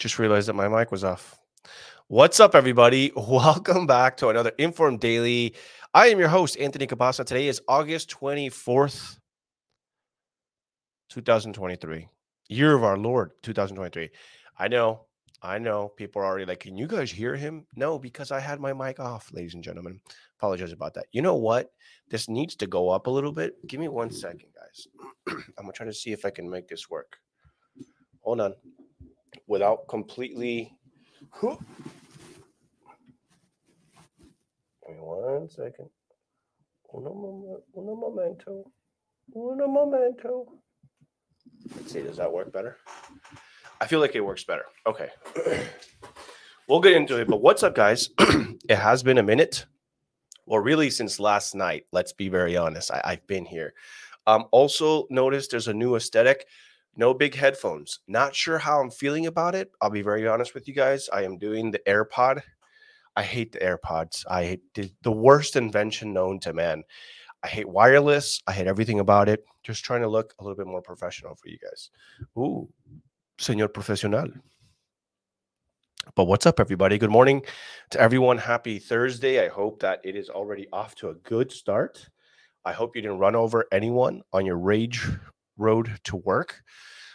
Just realized that my mic was off. What's up, everybody? Welcome back to another Inform Daily. I am your host, Anthony Cabassa. Today is August 24th, 2023, year of our Lord, 2023. I know, I know people are already like, can you guys hear him? No, because I had my mic off, ladies and gentlemen. Apologize about that. You know what? This needs to go up a little bit. Give me one second, guys. I'm gonna try to see if I can make this work. Hold on. Without completely. Give me one second. Uno, momen- uno momento. Uno momento. Let's see, does that work better? I feel like it works better. Okay. we'll get into it. But what's up, guys? it has been a minute. Well, really, since last night, let's be very honest. I, I've been here. Um, also, notice there's a new aesthetic. No big headphones. Not sure how I'm feeling about it. I'll be very honest with you guys. I am doing the AirPod. I hate the AirPods. I the, the worst invention known to man. I hate wireless. I hate everything about it. Just trying to look a little bit more professional for you guys. Ooh, señor profesional. But what's up, everybody? Good morning to everyone. Happy Thursday. I hope that it is already off to a good start. I hope you didn't run over anyone on your rage road to work.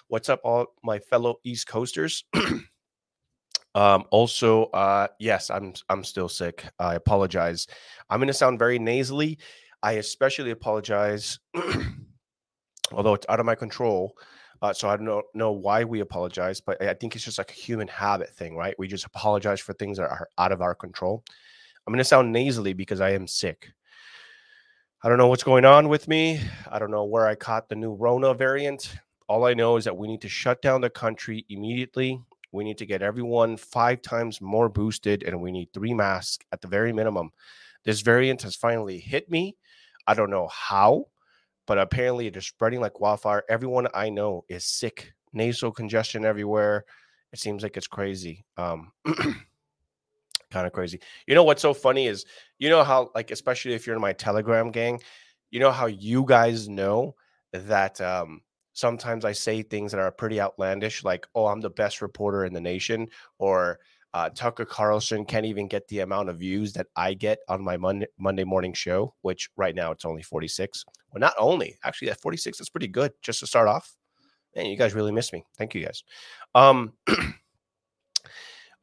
What's up, all my fellow East Coasters? um, also, uh, yes, I'm I'm still sick. I apologize. I'm going to sound very nasally. I especially apologize, although it's out of my control. Uh, so I don't know, why we apologize, but I think it's just like a human habit thing, right? We just apologize for things that are out of our control. I'm going to sound nasally because I am sick. I don't know what's going on with me. I don't know where I caught the new Rona variant. All I know is that we need to shut down the country immediately. We need to get everyone five times more boosted, and we need three masks at the very minimum. This variant has finally hit me. I don't know how, but apparently it is spreading like wildfire. Everyone I know is sick, nasal congestion everywhere. It seems like it's crazy. Um, kind of crazy. You know what's so funny is, you know how, like, especially if you're in my Telegram gang, you know how you guys know that um, sometimes I say things that are pretty outlandish, like, oh, I'm the best reporter in the nation, or uh, Tucker Carlson can't even get the amount of views that I get on my Monday, Monday morning show, which right now it's only 46. Well, not only, actually, at 46, that's pretty good just to start off. Man, you guys really miss me. Thank you guys. Um,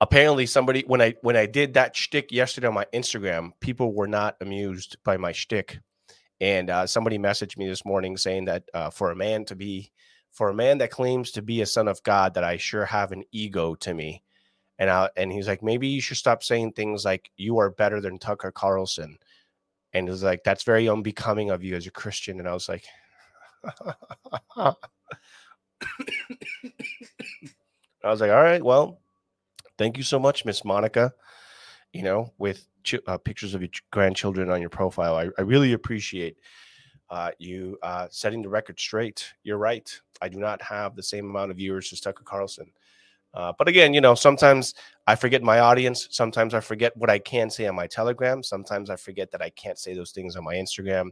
apparently somebody when I when I did that shtick yesterday on my Instagram, people were not amused by my shtick. And uh, somebody messaged me this morning saying that uh, for a man to be for a man that claims to be a son of God, that I sure have an ego to me. And I, and he's like, maybe you should stop saying things like you are better than Tucker Carlson. And he's like, that's very unbecoming of you as a Christian. And I was like, I was like, all right, well, thank you so much, Miss Monica. You know, with ch- uh, pictures of your ch- grandchildren on your profile, I, I really appreciate uh, you uh, setting the record straight. You're right. I do not have the same amount of viewers as Tucker Carlson. Uh, but again, you know, sometimes I forget my audience. Sometimes I forget what I can say on my Telegram. Sometimes I forget that I can't say those things on my Instagram.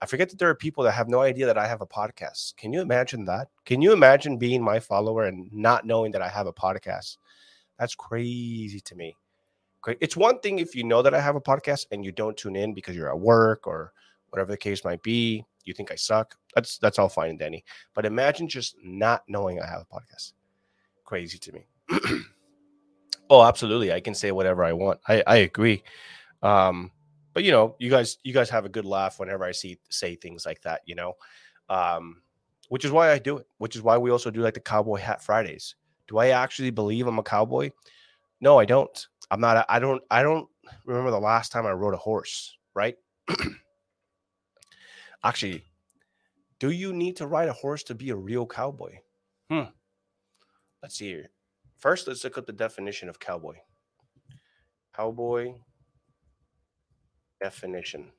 I forget that there are people that have no idea that I have a podcast. Can you imagine that? Can you imagine being my follower and not knowing that I have a podcast? That's crazy to me. It's one thing if you know that I have a podcast and you don't tune in because you're at work or whatever the case might be. You think I suck. That's that's all fine and dandy. But imagine just not knowing I have a podcast. Crazy to me. oh, absolutely. I can say whatever I want. I, I agree. Um, but you know, you guys you guys have a good laugh whenever I see say things like that, you know. Um, which is why I do it, which is why we also do like the cowboy hat Fridays. Do I actually believe I'm a cowboy? No, I don't. I'm not. A, I don't. I don't remember the last time I rode a horse. Right? actually, do you need to ride a horse to be a real cowboy? Hmm. Let's see here. First, let's look at the definition of cowboy. Cowboy definition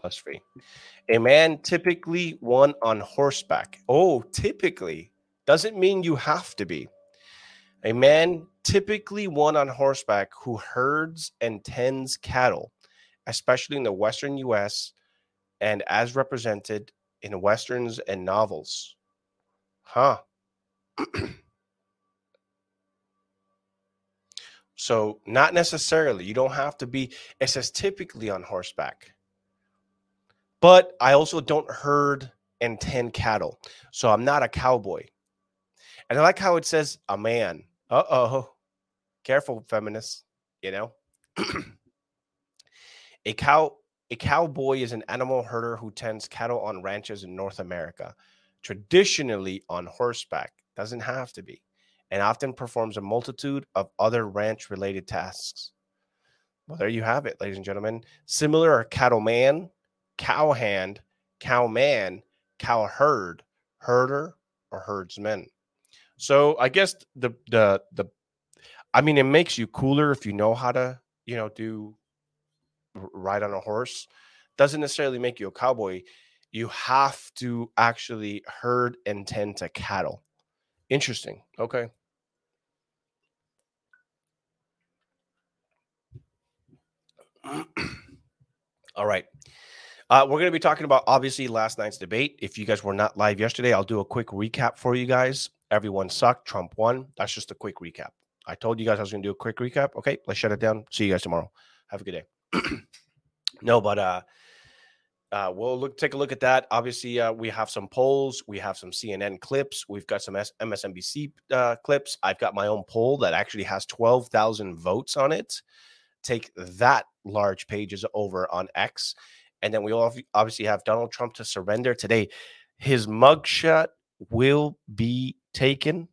plus free. A man typically one on horseback. Oh, typically doesn't mean you have to be. A man typically one on horseback who herds and tends cattle, especially in the western US and as represented in westerns and novels. Huh. So, not necessarily. You don't have to be, it says typically on horseback. But I also don't herd and tend cattle. So, I'm not a cowboy. And I like how it says a man. Uh oh. Careful, feminists. You know, a cow a cowboy is an animal herder who tends cattle on ranches in North America, traditionally on horseback. Doesn't have to be, and often performs a multitude of other ranch related tasks. Well, there you have it, ladies and gentlemen. Similar are cattleman, cowhand, cowman, cow herd, herder, or herdsman. So I guess the the the I mean, it makes you cooler if you know how to, you know, do ride on a horse. Doesn't necessarily make you a cowboy. You have to actually herd and tend to cattle. Interesting. Okay. All right. Uh, we're going to be talking about obviously last night's debate. If you guys were not live yesterday, I'll do a quick recap for you guys. Everyone sucked. Trump won. That's just a quick recap. I told you guys I was going to do a quick recap. Okay, let's shut it down. See you guys tomorrow. Have a good day. no, but uh, uh, we'll look take a look at that. Obviously, uh, we have some polls, we have some CNN clips, we've got some S- MSNBC uh, clips. I've got my own poll that actually has twelve thousand votes on it. Take that large pages over on X, and then we all obviously have Donald Trump to surrender today. His mugshot will be taken,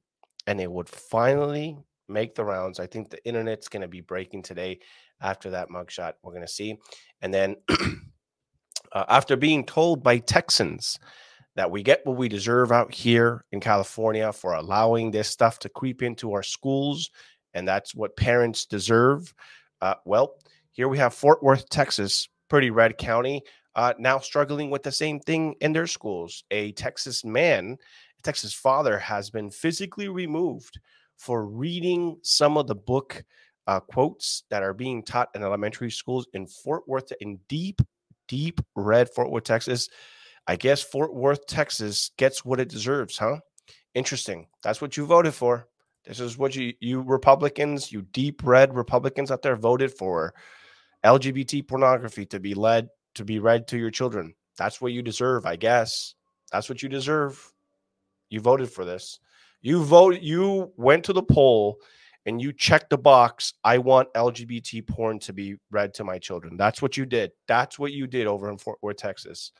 and it would finally make the rounds. I think the internet's going to be breaking today after that mugshot. We're going to see. And then uh, after being told by Texans that we get what we deserve out here in California for allowing this stuff to creep into our schools, and that's what parents deserve. Uh, well, here we have Fort Worth, Texas, pretty red county, uh, now struggling with the same thing in their schools. A Texas man, a Texas father, has been physically removed for reading some of the book uh, quotes that are being taught in elementary schools in Fort Worth, in deep, deep red Fort Worth, Texas. I guess Fort Worth, Texas gets what it deserves, huh? Interesting. That's what you voted for. This is what you, you Republicans, you deep red Republicans out there voted for LGBT pornography to be led to be read to your children. That's what you deserve, I guess. That's what you deserve. You voted for this. You vote. You went to the poll and you checked the box. I want LGBT porn to be read to my children. That's what you did. That's what you did over in Fort Worth, Texas.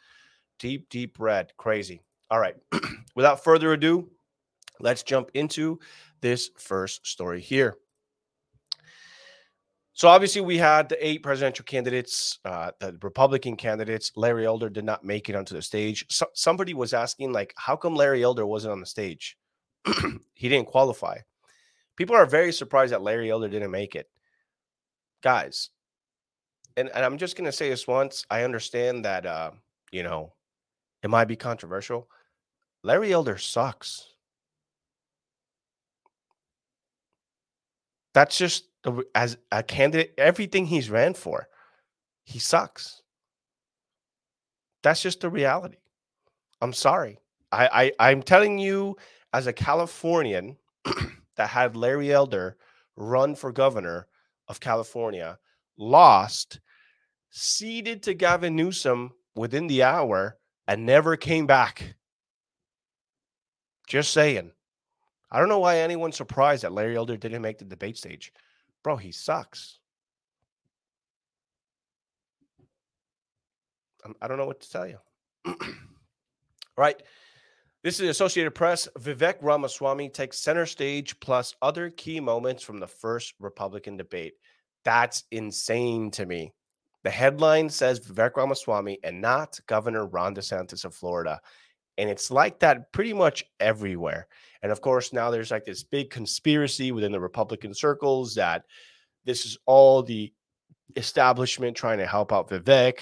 Deep, deep red. Crazy. All right. Without further ado, let's jump into this first story here. So obviously, we had the eight presidential candidates, uh, the Republican candidates. Larry Elder did not make it onto the stage. So, somebody was asking, like, how come Larry Elder wasn't on the stage? he didn't qualify. People are very surprised that Larry Elder didn't make it. Guys, and, and I'm just going to say this once. I understand that, uh, you know, it might be controversial. Larry Elder sucks. That's just the, as a candidate, everything he's ran for, he sucks. That's just the reality. I'm sorry. I, I I'm telling you as a Californian that had Larry Elder run for governor of California, lost, ceded to Gavin Newsom within the hour, and never came back. Just saying. I don't know why anyone's surprised that Larry Elder didn't make the debate stage. Bro, he sucks. I don't know what to tell you. right. This is Associated Press. Vivek Ramaswamy takes center stage plus other key moments from the first Republican debate. That's insane to me. The headline says Vivek Ramaswamy and not Governor Ron DeSantis of Florida. And it's like that pretty much everywhere. And of course, now there's like this big conspiracy within the Republican circles that this is all the establishment trying to help out Vivek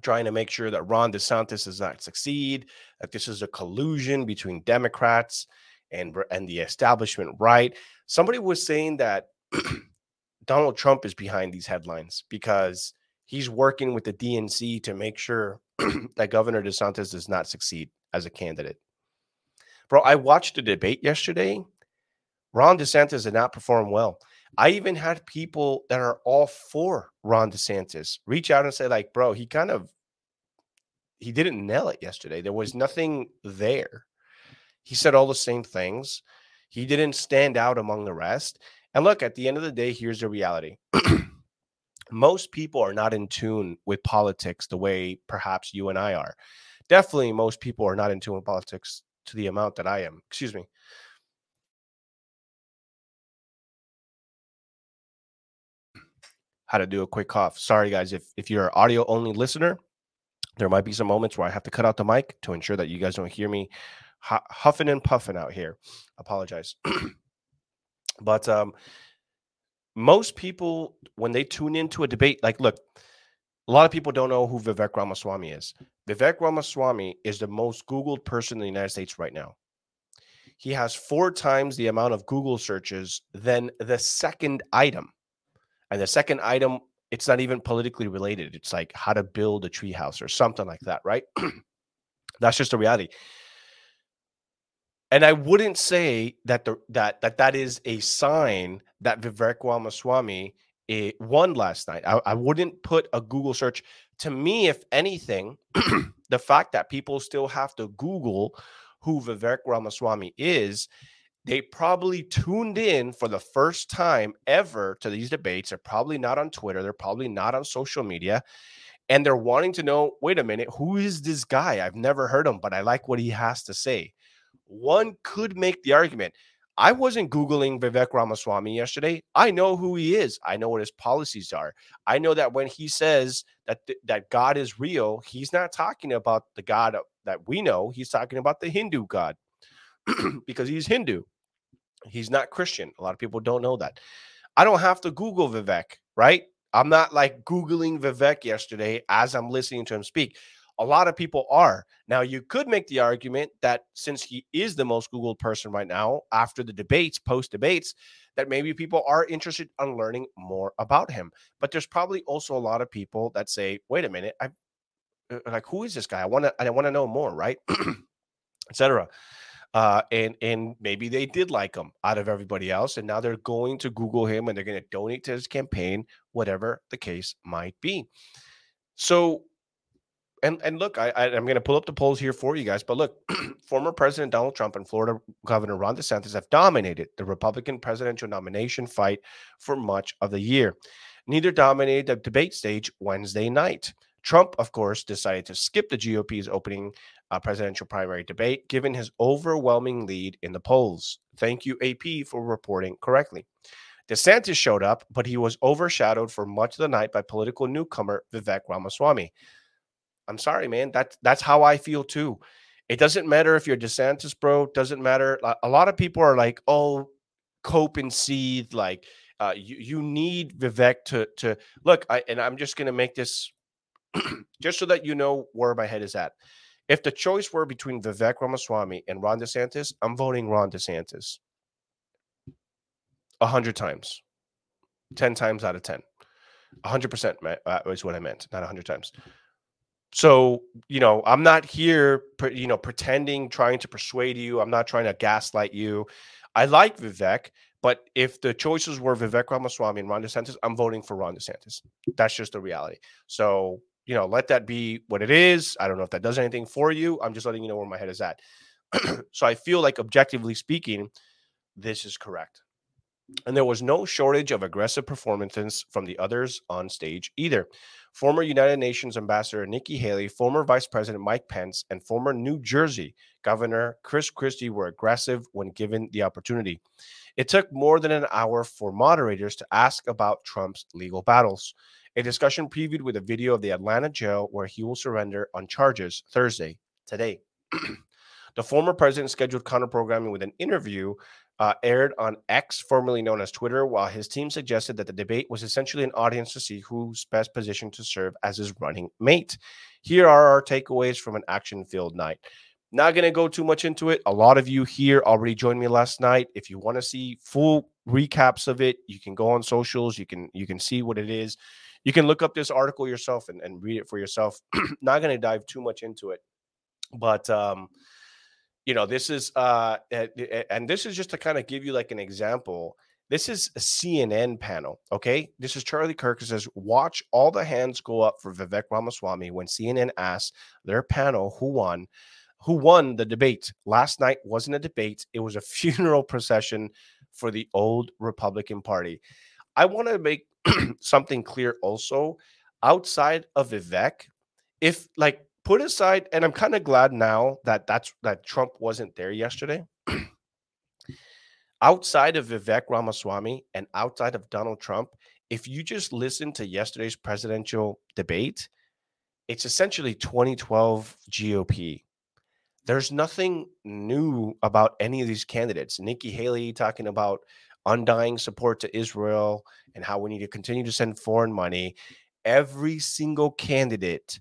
trying to make sure that Ron DeSantis does not succeed, that this is a collusion between Democrats and and the establishment right. Somebody was saying that Donald Trump is behind these headlines because he's working with the DNC to make sure that Governor DeSantis does not succeed as a candidate. Bro, I watched the debate yesterday. Ron DeSantis did not perform well. I even had people that are all for Ron DeSantis reach out and say, like, bro, he kind of he didn't nail it yesterday. There was nothing there. He said all the same things. He didn't stand out among the rest. And look, at the end of the day, here's the reality. most people are not in tune with politics the way perhaps you and I are. Definitely, most people are not in tune with politics to the amount that I am. Excuse me. How to do a quick cough. Sorry, guys. If if you're an audio only listener, there might be some moments where I have to cut out the mic to ensure that you guys don't hear me huffing and puffing out here. Apologize. but um, most people, when they tune into a debate, like, look, a lot of people don't know who Vivek Ramaswamy is. Vivek Ramaswamy is the most Googled person in the United States right now. He has four times the amount of Google searches than the second item. And the second item, it's not even politically related. It's like how to build a treehouse or something like that, right? That's just the reality. And I wouldn't say that the that that that is a sign that Vivek Ramaswamy it eh, won last night. I, I wouldn't put a Google search. To me, if anything, the fact that people still have to Google who Vivek Ramaswamy is, they probably tuned in for the first time ever to these debates. They're probably not on Twitter. They're probably not on social media. And they're wanting to know wait a minute, who is this guy? I've never heard him, but I like what he has to say one could make the argument. I wasn't Googling Vivek Ramaswamy yesterday. I know who he is. I know what his policies are. I know that when he says that, th- that God is real, he's not talking about the God that we know. He's talking about the Hindu God because he's Hindu. He's not Christian. A lot of people don't know that. I don't have to Google Vivek, right? I'm not like Googling Vivek yesterday as I'm listening to him speak. A lot of people are. Now, you could make the argument that since he is the most Googled person right now after the debates, post debates, that maybe people are interested in learning more about him. But there's probably also a lot of people that say, wait a minute, I uh, like who is this guy? I want to I want to know more, right? Etc. Uh, and and maybe they did like him out of everybody else, and now they're going to Google him and they're going to donate to his campaign, whatever the case might be. So and and look, I, I am going to pull up the polls here for you guys. But look, former President Donald Trump and Florida Governor Ron DeSantis have dominated the Republican presidential nomination fight for much of the year. Neither dominated the debate stage Wednesday night. Trump, of course, decided to skip the GOP's opening uh, presidential primary debate, given his overwhelming lead in the polls. Thank you, AP, for reporting correctly. DeSantis showed up, but he was overshadowed for much of the night by political newcomer Vivek Ramaswamy. I'm sorry, man. That's that's how I feel too. It doesn't matter if you're DeSantis, bro. Doesn't matter. A lot of people are like, "Oh, cope and seethe." Like, uh, you you need Vivek to to look. I and I'm just gonna make this just so that you know where my head is at. If the choice were between Vivek Ramaswamy and Ron DeSantis, I'm voting Ron DeSantis. A hundred times, ten times out of ten. A hundred percent uh, is what I meant, not a hundred times. So, you know, I'm not here, you know, pretending, trying to persuade you. I'm not trying to gaslight you. I like Vivek, but if the choices were Vivek Ramaswamy and Ron DeSantis, I'm voting for Ron DeSantis. That's just the reality. So, you know, let that be what it is. I don't know if that does anything for you. I'm just letting you know where my head is at. so I feel like, objectively speaking, this is correct. And there was no shortage of aggressive performances from the others on stage either. Former United Nations Ambassador Nikki Haley, former Vice President Mike Pence, and former New Jersey Governor Chris Christie were aggressive when given the opportunity. It took more than an hour for moderators to ask about Trump's legal battles. A discussion previewed with a video of the Atlanta jail where he will surrender on charges Thursday, today. the former president scheduled counter programming with an interview uh, aired on X, formerly known as Twitter, while his team suggested that the debate was essentially an audience to see who's best positioned to serve as his running mate. Here are our takeaways from an action filled night. Not going to go too much into it. A lot of you here already joined me last night. If you want to see full recaps of it, you can go on socials. You can you can see what it is. You can look up this article yourself and, and read it for yourself. Not going to dive too much into it, but um, you know this is uh eh, eh, eh, and this is just to kind of give you like an example This is a CNN panel. Okay. This is Charlie Kirk who says, watch all the hands go up for Vivek Ramaswamy when CNN asked their panel who won. Who won the debate? Last night wasn't a debate, it was a funeral procession for the old Republican Party. I want to make something clear also. Outside of Vivek, if like put aside, and I'm kind of glad now that that's that Trump wasn't there yesterday. outside of Vivek Ramaswamy and outside of Donald Trump, if you just listen to yesterday's presidential debate, it's essentially 2012 GOP. There's nothing new about any of these candidates. Nikki Haley talking about undying support to Israel and how we need to continue to send foreign money. Every single candidate,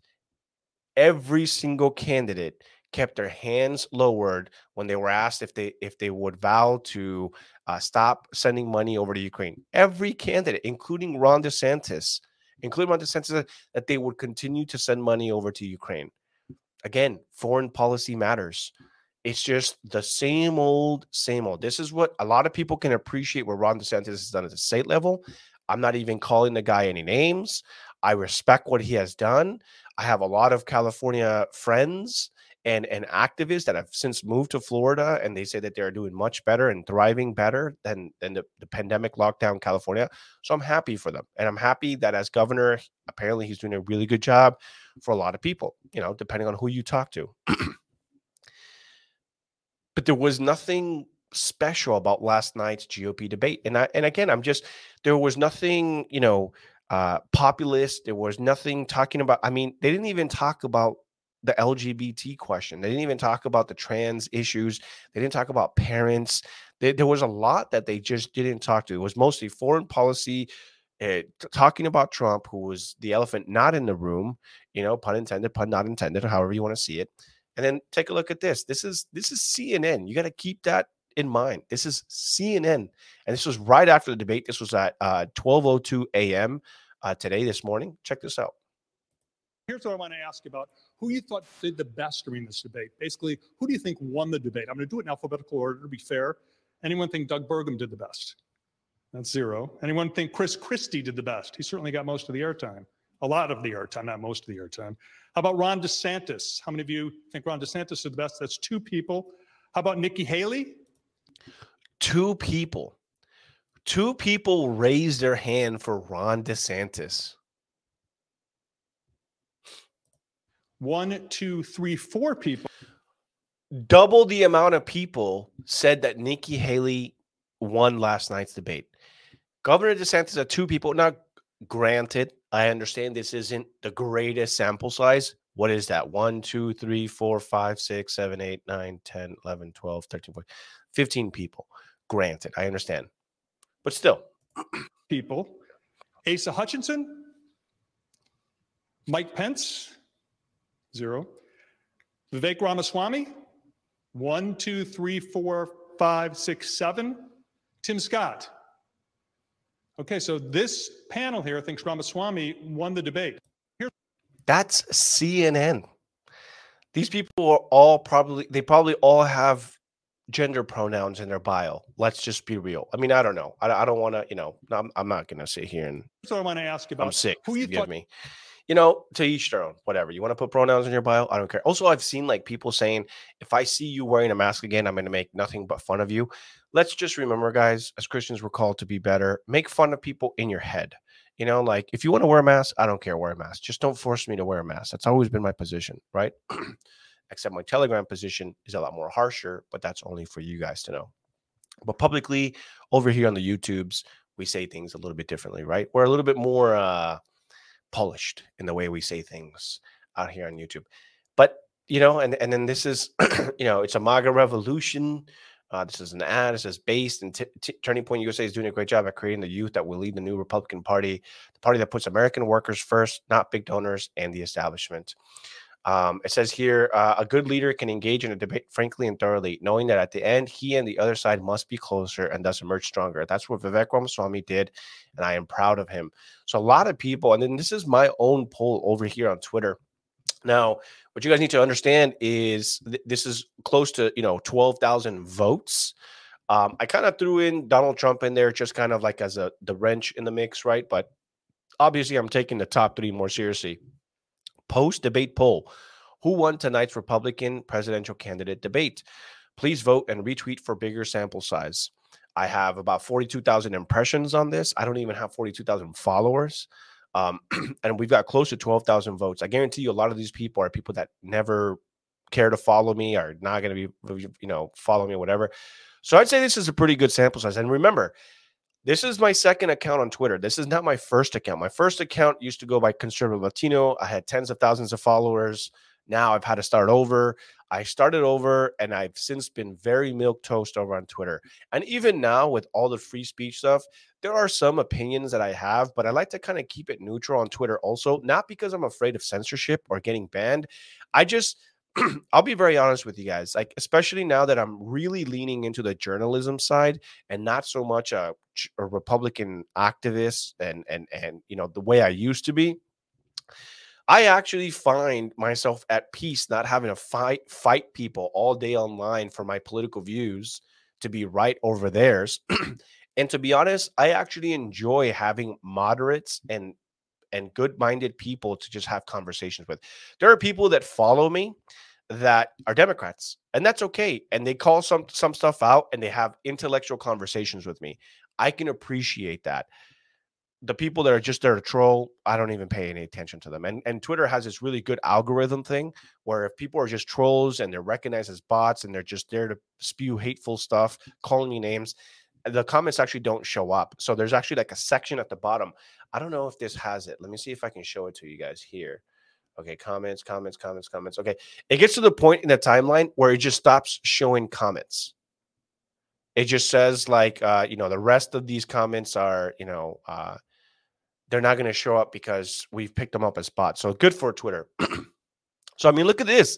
every single candidate kept their hands lowered when they were asked if they if they would vow to uh, stop sending money over to Ukraine. Every candidate, including Ron DeSantis, including Ron DeSantis, that they would continue to send money over to Ukraine. Again, foreign policy matters. It's just the same old, same old. This is what a lot of people can appreciate what Ron DeSantis has done at the state level. I'm not even calling the guy any names. I respect what he has done. I have a lot of California friends and and activists that have since moved to Florida and they say that they're doing much better and thriving better than than the, the pandemic lockdown California. So I'm happy for them. And I'm happy that as governor, apparently he's doing a really good job for a lot of people, you know, depending on who you talk to. but there was nothing special about last night's GOP debate. And I and again, I'm just there was nothing, you know, uh populist. There was nothing talking about. I mean, they didn't even talk about the LGBT question. They didn't even talk about the trans issues. They didn't talk about parents. They, there was a lot that they just didn't talk to. It was mostly foreign policy, uh, talking about Trump, who was the elephant not in the room. You know, pun intended, pun not intended, however you want to see it. And then take a look at this. This is this is CNN. You got to keep that in mind. This is CNN, and this was right after the debate. This was at uh, 12:02 a.m. Uh, today, this morning. Check this out. Here's what I want to ask about who you thought did the best during this debate. Basically, who do you think won the debate? I'm going to do it in alphabetical order to be fair. Anyone think Doug Burgum did the best? That's zero. Anyone think Chris Christie did the best? He certainly got most of the airtime, a lot of the airtime, not most of the airtime. How about Ron DeSantis? How many of you think Ron DeSantis did the best? That's two people. How about Nikki Haley? Two people. Two people raised their hand for Ron DeSantis. one, two, three, four people. Double the amount of people said that Nikki Haley won last night's debate. Governor DeSantis had two people. Now, granted, I understand this isn't the greatest sample size. What is that? 1, 2, 3, 4, 5, 6, 7, 8, 9, 10, 11, 12, 13, 14, 15 people. Granted, I understand. But still. People. Asa Hutchinson, Mike Pence, Zero. Vivek Ramaswamy, one, two, three, four, five, six, seven. Tim Scott. Okay, so this panel here thinks Ramaswamy won the debate. Here- That's CNN. These people are all probably, they probably all have gender pronouns in their bio. Let's just be real. I mean, I don't know. I, I don't want to, you know, I'm, I'm not going to sit here and. So I want to ask about. I'm sick. Who you thought, me you know, to each their own, whatever. You want to put pronouns in your bio? I don't care. Also, I've seen like people saying, if I see you wearing a mask again, I'm going to make nothing but fun of you. Let's just remember, guys, as Christians, we're called to be better. Make fun of people in your head. You know, like if you want to wear a mask, I don't care, wear a mask. Just don't force me to wear a mask. That's always been my position, right? Except my Telegram position is a lot more harsher, but that's only for you guys to know. But publicly, over here on the YouTubes, we say things a little bit differently, right? We're a little bit more uh polished in the way we say things out here on YouTube. But you know, and and then this is, you know, it's a MAGA revolution. Uh, this is an ad. This is based and t- t- Turning Point USA is doing a great job at creating the youth that will lead the new Republican Party, the party that puts American workers first, not big donors and the establishment. Um, it says here uh, a good leader can engage in a debate frankly and thoroughly, knowing that at the end, he and the other side must be closer and thus emerge stronger. That's what Vivek Ramaswamy did, and I am proud of him. So, a lot of people, and then this is my own poll over here on Twitter. Now, what you guys need to understand is th- this is close to you know twelve thousand votes. Um, I kind of threw in Donald Trump in there just kind of like as a the wrench in the mix, right? But obviously, I'm taking the top three more seriously. Post debate poll: Who won tonight's Republican presidential candidate debate? Please vote and retweet for bigger sample size. I have about 42,000 impressions on this. I don't even have 42,000 followers. Um, and we've got close to 12,000 votes. I guarantee you a lot of these people are people that never care to follow me are not going to be, you know, follow me or whatever. So I'd say this is a pretty good sample size. And remember, this is my second account on Twitter. This is not my first account. My first account used to go by Conservative Latino. I had tens of thousands of followers. Now I've had to start over. I started over and I've since been very milk toast over on Twitter. And even now, with all the free speech stuff, there are some opinions that I have, but I like to kind of keep it neutral on Twitter also, not because I'm afraid of censorship or getting banned. I just, I'll be very honest with you guys, like, especially now that I'm really leaning into the journalism side and not so much a, a Republican activist and, and, and, you know, the way I used to be. I actually find myself at peace not having to fight fight people all day online for my political views to be right over theirs. and to be honest, I actually enjoy having moderates and and good-minded people to just have conversations with. There are people that follow me that are Democrats, and that's okay. And they call some some stuff out and they have intellectual conversations with me. I can appreciate that the people that are just there to troll, I don't even pay any attention to them. And and Twitter has this really good algorithm thing where if people are just trolls and they're recognized as bots and they're just there to spew hateful stuff, calling you names, the comments actually don't show up. So there's actually like a section at the bottom. I don't know if this has it. Let me see if I can show it to you guys here. Okay, comments, comments, comments, comments. Okay. It gets to the point in the timeline where it just stops showing comments it just says like uh, you know the rest of these comments are you know uh, they're not going to show up because we've picked them up as bots. So good for Twitter. so I mean, look at this.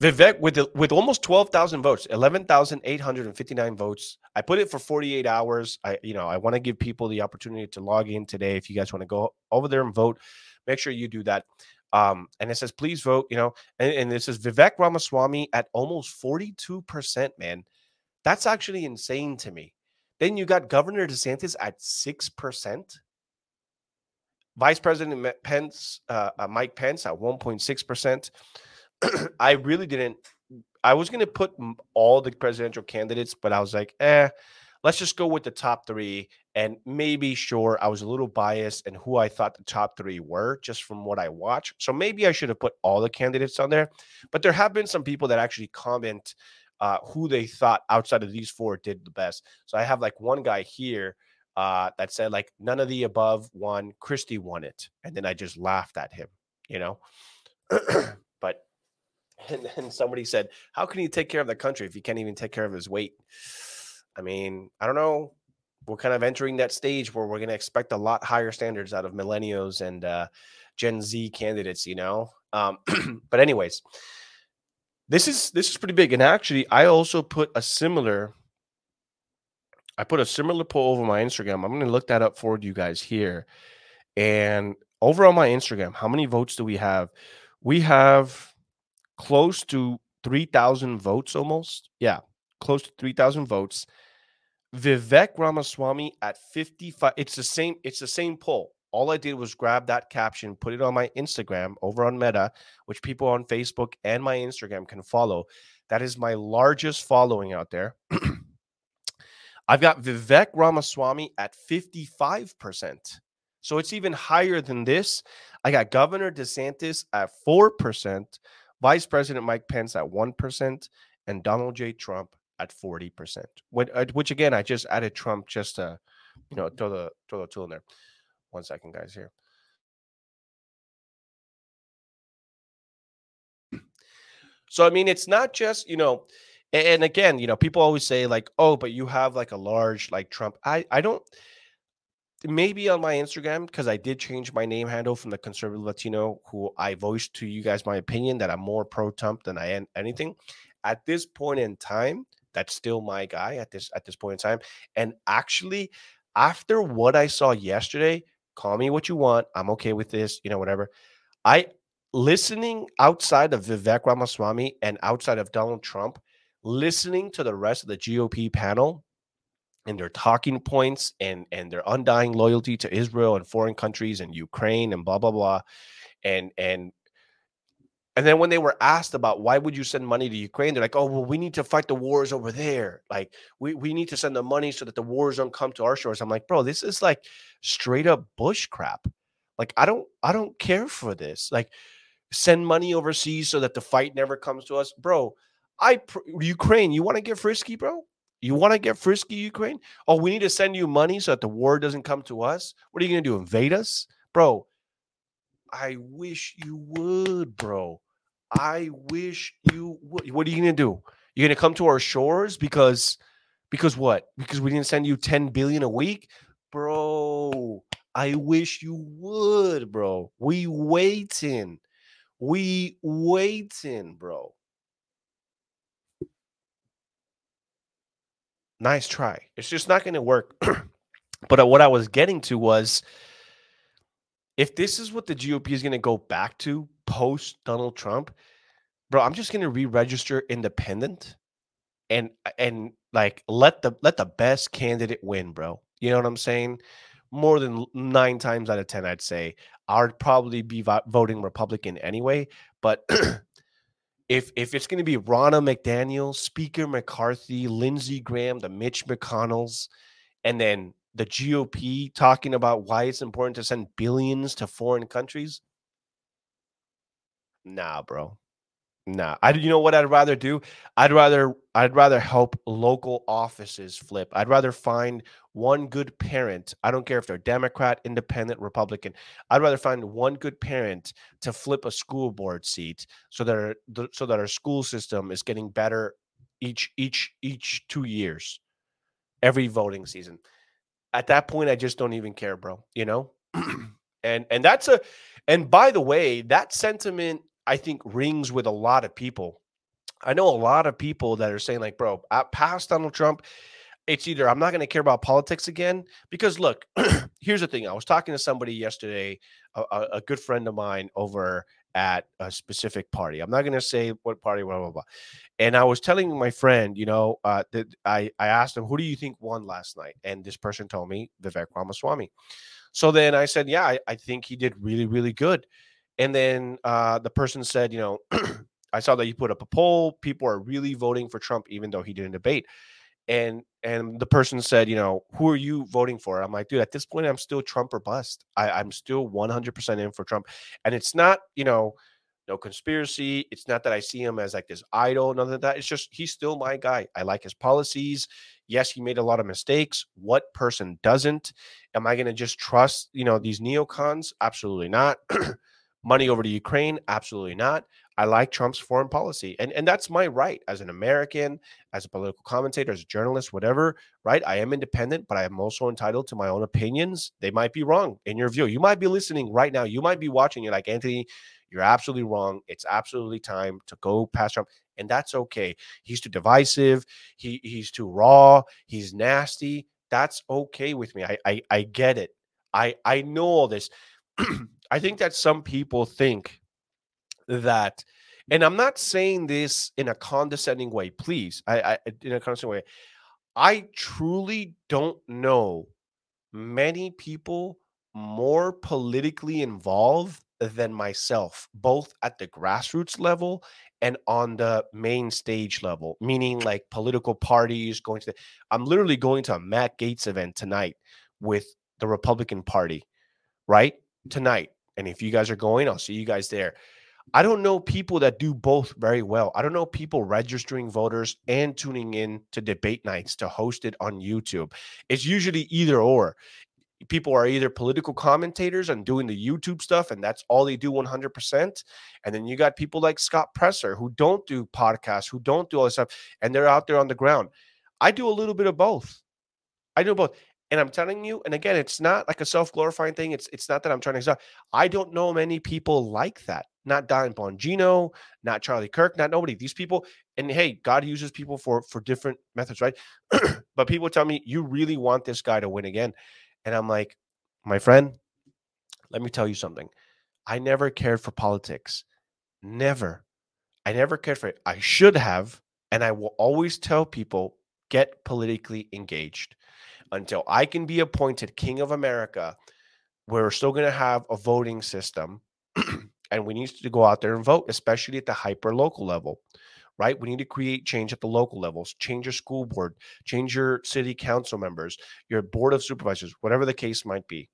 Vivek with with almost 12,000 votes, 11,859 votes. I put it for 48 hours. I you know, I want to give people the opportunity to log in today if you guys want to go over there and vote. Make sure you do that. Um, and it says please vote, you know, and, and this is Vivek Ramaswamy at almost 42%, man. That's actually insane to me. Then you got Governor DeSantis at 6%. Vice President Pence, uh, uh, Mike Pence at 1.6%. I really didn't. I was going to put all the presidential candidates, but I was like, eh, let's just go with the top three. And maybe, sure, I was a little biased in who I thought the top three were just from what I watched. So maybe I should have put all the candidates on there. But there have been some people that actually comment uh, who they thought outside of these four did the best. So I have like one guy here uh, that said like none of the above won. Christie won it, and then I just laughed at him, you know. and then somebody said, "How can he take care of the country if he can't even take care of his weight?" I mean, I don't know. We're kind of entering that stage where we're going to expect a lot higher standards out of millennials and uh, Gen Z candidates, you know. Um, but anyways, this is this is pretty big, and actually, I also put a similar I put a similar poll over my Instagram. I'm going to look that up for you guys here. And over on my Instagram, how many votes do we have? We have close to 3,000 votes almost. Yeah, close to 3,000 votes. Vivek Ramaswamy at 55. It's the same, it's the same poll. All I did was grab that caption, put it on my Instagram over on Meta, which people on Facebook and my Instagram can follow. That is my largest following out there. I've got Vivek Ramaswamy at 55%. So it's even higher than this. I got Governor DeSantis at 4%, Vice President Mike Pence at 1%, and Donald J. Trump at 40%. Uh, which, again, I just added Trump just to, you know, throw the, throw the tool in there. One second, guys, here. So, I mean, it's not just, you know, and again, you know, people always say like, "Oh, but you have like a large like Trump." I I don't. Maybe on my Instagram because I did change my name handle from the conservative Latino, who I voiced to you guys my opinion that I'm more pro Trump than I am anything. At this point in time, that's still my guy at this at this point in time. And actually, after what I saw yesterday, call me what you want. I'm okay with this, you know, whatever. I listening outside of Vivek Ramaswamy and outside of Donald Trump listening to the rest of the GOP panel, and their talking points and and their undying loyalty to Israel and foreign countries and Ukraine and blah blah blah and and and then when they were asked about why would you send money to Ukraine, they're like, oh, well, we need to fight the wars over there. Like, we, we need to send the money so that the wars don't come to our shores. I'm like, bro, this is like straight up bush crap. Like, I don't, I don't care for this. Like, send money overseas so that the fight never comes to us, bro. I Ukraine, you want to get frisky, bro? You want to get frisky, Ukraine? Oh, we need to send you money so that the war doesn't come to us. What are you gonna do? Invade us, bro? I wish you would, bro. I wish you would. What are you gonna do? You're gonna come to our shores because because what? Because we didn't send you 10 billion a week? Bro, I wish you would, bro. We waiting. We waiting, bro. Nice try. It's just not going to work. but uh, what I was getting to was if this is what the GOP is going to go back to post Donald Trump, bro, I'm just going to re-register independent and and like let the let the best candidate win, bro. You know what I'm saying? More than 9 times out of 10 I'd say I'd probably be vo- voting Republican anyway, but if if it's going to be Ronna McDaniel, Speaker McCarthy, Lindsey Graham, the Mitch McConnells, and then the GOP talking about why it's important to send billions to foreign countries, nah, bro. Nah, I you know what I'd rather do? I'd rather I'd rather help local offices flip. I'd rather find one good parent. I don't care if they're Democrat, Independent, Republican. I'd rather find one good parent to flip a school board seat so that our, so that our school system is getting better each each each 2 years. Every voting season. At that point I just don't even care, bro, you know? and and that's a and by the way, that sentiment I think rings with a lot of people. I know a lot of people that are saying, like, bro, past Donald Trump, it's either I'm not going to care about politics again. Because look, here's the thing. I was talking to somebody yesterday, a, a good friend of mine over at a specific party. I'm not going to say what party, blah, blah, blah. And I was telling my friend, you know, uh, that I, I asked him, who do you think won last night? And this person told me Vivek Ramaswamy. So then I said, yeah, I, I think he did really, really good. And then uh, the person said, you know, I saw that you put up a poll. People are really voting for Trump, even though he didn't debate. And and the person said, you know, who are you voting for? I'm like, dude, at this point, I'm still Trump or bust. I, I'm still 100% in for Trump. And it's not, you know, no conspiracy. It's not that I see him as like this idol, none of that. It's just he's still my guy. I like his policies. Yes, he made a lot of mistakes. What person doesn't? Am I going to just trust, you know, these neocons? Absolutely not. money over to Ukraine? Absolutely not. I like Trump's foreign policy. And and that's my right as an American, as a political commentator, as a journalist, whatever, right? I am independent, but I am also entitled to my own opinions. They might be wrong in your view. You might be listening right now. You might be watching. You're like, Anthony, you're absolutely wrong. It's absolutely time to go past Trump. And that's okay. He's too divisive. He he's too raw. He's nasty. That's okay with me. I I, I get it. I I know all this. I think that some people think that, and I'm not saying this in a condescending way, please. I, I in a condescending way. I truly don't know many people more politically involved than myself, both at the grassroots level and on the main stage level, meaning like political parties going to the, I'm literally going to a Matt Gaetz event tonight with the Republican Party, right? Tonight. And if you guys are going, I'll see you guys there. I don't know people that do both very well. I don't know people registering voters and tuning in to debate nights to host it on YouTube. It's usually either or. People are either political commentators and doing the YouTube stuff, and that's all they do 100%. And then you got people like Scott Presler who don't do podcasts, who don't do all this stuff, and they're out there on the ground. I do a little bit of both. I do both. And I'm telling you, and again, it's not like a self-glorifying thing. It's it's not that I'm trying to. I don't know many people like that. Not Dan Bongino, not Charlie Kirk, not nobody. These people, and hey, God uses people for for different methods, right? but people tell me you really want this guy to win again, and I'm like, my friend, let me tell you something. I never cared for politics. Never. I never cared for it. I should have, and I will always tell people get politically engaged until I can be appointed king of America, we're still going to have a voting system and we need to go out there and vote, especially at the hyper local level, right? We need to create change at the local levels, change your school board, change your city council members, your board of supervisors, whatever the case might be.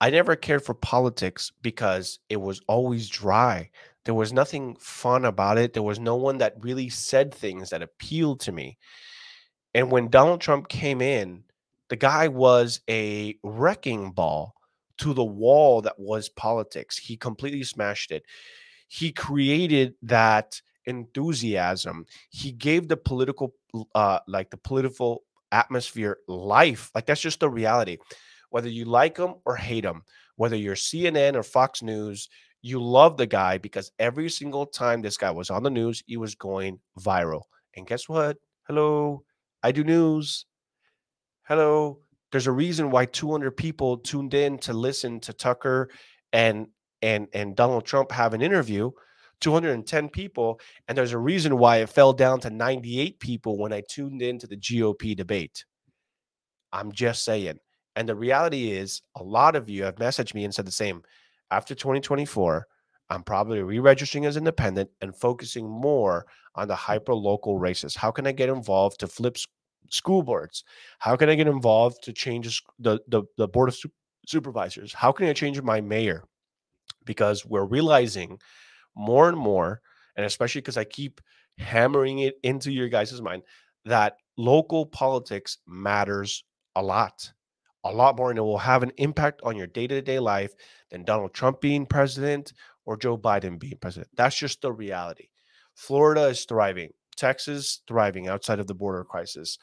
I never cared for politics because it was always dry. There was nothing fun about it. There was no one that really said things that appealed to me. And when Donald Trump came in, the guy was a wrecking ball to the wall that was politics. He completely smashed it. He created that enthusiasm. He gave the political, uh, like the political atmosphere life. Like that's just the reality. Whether you like him or hate him, whether you're CNN or Fox News, you love the guy because every single time this guy was on the news, he was going viral. And guess what? Hello, I do news. Hello, there's a reason why 200 people tuned in to listen to Tucker and and and Donald Trump have an interview. 210 people, and there's a reason why it fell down to 98 people when I tuned into the GOP debate. I'm just saying. And the reality is, a lot of you have messaged me and said the same. After 2024, I'm probably re registering as independent and focusing more on the mm. hyper local races. How can I get involved to flip school boards? How can I get involved to change the, the, the board of su- supervisors? How can I change my mayor? Because we're realizing more and more, and especially because I keep hammering it into your guys' mind, that local politics matters a lot, a lot more, and it will have an impact on your day to day life than Donald Trump being president or Joe Biden being president. That's just the reality. Florida is thriving. Texas thriving outside of the border crisis.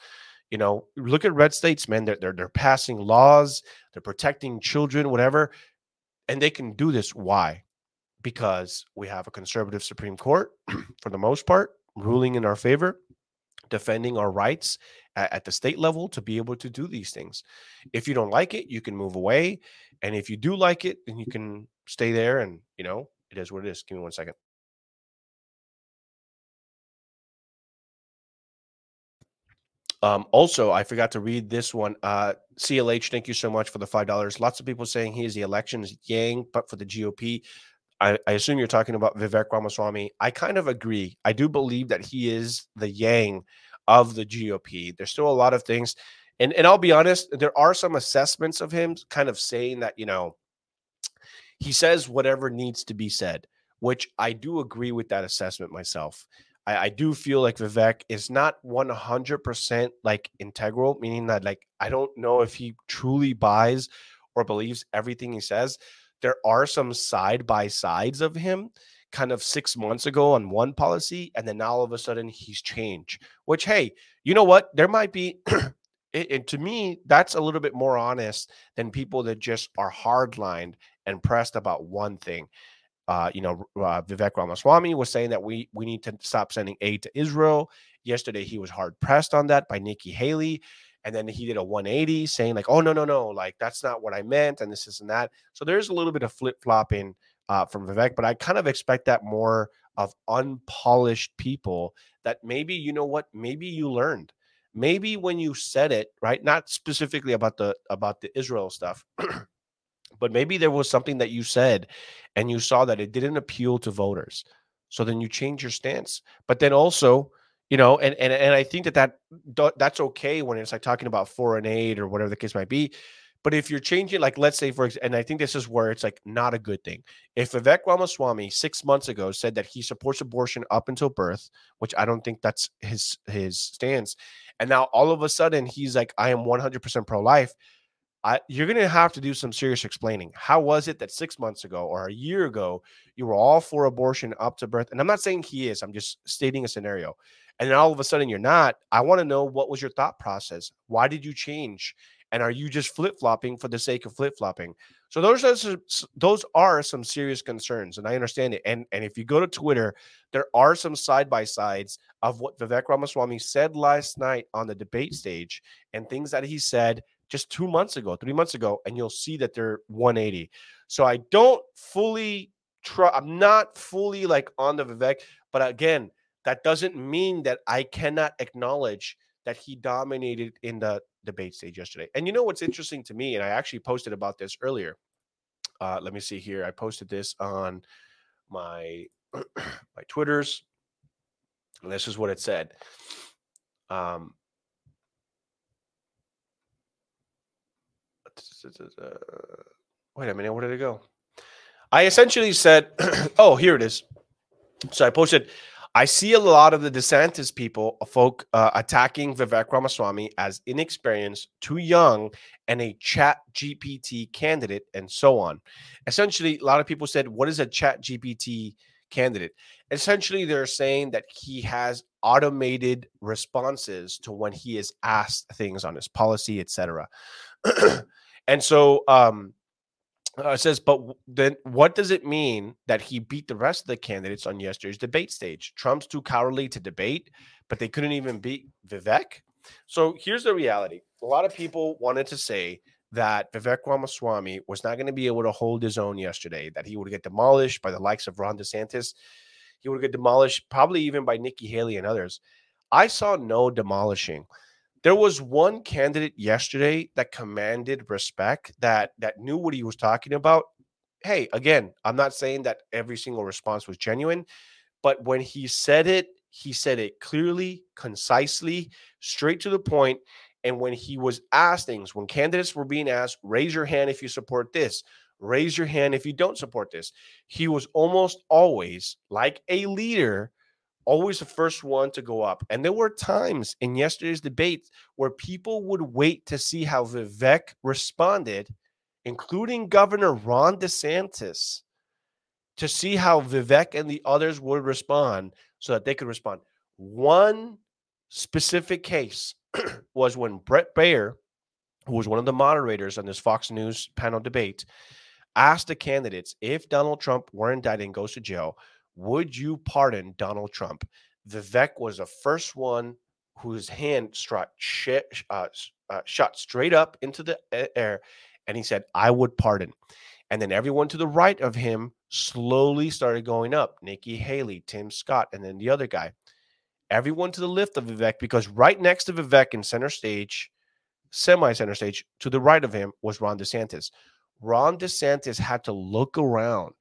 You know, look at red states, man. They're, they're they're passing laws, they're protecting children, whatever, and they can do this. Why? Because we have a conservative Supreme Court, for the most part, ruling in our favor, defending our rights at, at the state level to be able to do these things. If you don't like it, you can move away, and if you do like it, then you can stay there. And you know, it is what it is. Give me one second. Um, also, I forgot to read this one. Uh, CLH, thank you so much for the five dollars. Lots of people saying he is the elections Yang, but for the GOP. I, I, assume you're talking about Vivek Ramaswamy. I kind of agree. I do believe that he is the Yang of the GOP. There's still a lot of things, and and I'll be honest, there are some assessments of him kind of saying that you know he says whatever needs to be said, which I do agree with that assessment myself. I, I do feel like Vivek is not 100% like integral, meaning that like I don't know if he truly buys or believes everything he says. There are some side by sides of him kind of six months ago on one policy, and then now all of a sudden he's changed. Which, hey, you know what? There might be, and to me, that's a little bit more honest than people that just are hardlined and pressed about one thing uh, you know, uh, Vivek Ramaswamy was saying that we we need to stop sending aid to Israel. Yesterday, he was hard pressed on that by Nikki Haley, and then he did a 180, saying like, "Oh no, no, no, like that's not what I meant," and this, is and that. So there's a little bit of flip flopping uh, from Vivek, but I kind of expect that more of unpolished people. That maybe you know what, maybe you learned. Maybe when you said it, right? Not specifically about the about the Israel stuff, but maybe there was something that you said and you saw that it didn't appeal to voters. So then you change your stance. But then also, you know, and and and I think that that that's okay when it's like talking about foreign aid or whatever the case might be. But if you're changing, like let's say for and I think this is where it's like not a good thing. If Vivek Ramaswamy six months ago said that he supports abortion up until birth, which I don't think that's his his stance, and now all of a sudden he's like, I am 100% pro life. I, you're going to have to do some serious explaining. How was it that six months ago or a year ago you were all for abortion up to birth? And I'm not saying he is. I'm just stating a scenario. And then all of a sudden you're not. I want to know what was your thought process. Why did you change? And are you just flip flopping for the sake of flip flopping? So those are some, those are some serious concerns, and I understand it. And and if you go to Twitter, there are some side by sides of what Vivek Ramaswamy said last night on the debate stage and things that he said just two months ago, three months ago, and you'll see that they're 180. So I don't fully try, I'm not fully like on the Vivek, but again, that doesn't mean that I cannot acknowledge that he dominated in the debate stage yesterday. And you know what's interesting to me, and I actually posted about this earlier. Uh, let me see here. I posted this on my my Twitters. And this is what it said. Um, wait a minute, where did it go? I essentially said, oh, here it is. So I posted, I see a lot of the DeSantis people, uh, folk uh, attacking Vivek Ramaswamy as inexperienced, too young, and a chat GPT candidate, and so on. Essentially, a lot of people said, What is a chat GPT candidate? Essentially, they're saying that he has automated responses to when he is asked things on his policy, etc. and so um, uh, it says, but then what does it mean that he beat the rest of the candidates on yesterday's debate stage? Trump's too cowardly to debate, but they couldn't even beat Vivek. So here's the reality: a lot of people wanted to say that Vivek Ramaswamy was not going to be able to hold his own yesterday; that he would get demolished by the likes of Ron DeSantis. He would get demolished, probably even by Nikki Haley and others. I saw no demolishing there was one candidate yesterday that commanded respect that that knew what he was talking about. Hey again i'm not saying that every single response was genuine but when he said it he said it clearly concisely straight to the point and when he was asked things when candidates were being asked raise your hand if you support this. Raise your hand if you don't support this. He was almost always like a leader always the first one to go up. And there were times in yesterday's debate where people would wait to see how Vivek responded, including Governor Ron DeSantis, to see how Vivek and the others would respond so that they could respond. One specific case was when Brett Baier, who was one of the moderators on this Fox News panel debate, asked the candidates if Donald Trump were indicted and goes to jail, would you pardon Donald Trump? Vivek was the first one whose hand struck uh, uh, shot straight up into the air, and he said, "I would pardon." And then everyone to the right of him slowly started going up. Nikki Haley, Tim Scott, and then the other guy. Everyone to the left of Vivek, because right next to Vivek in center stage, semi center stage, to the right of him was Ron DeSantis. Ron DeSantis had to look around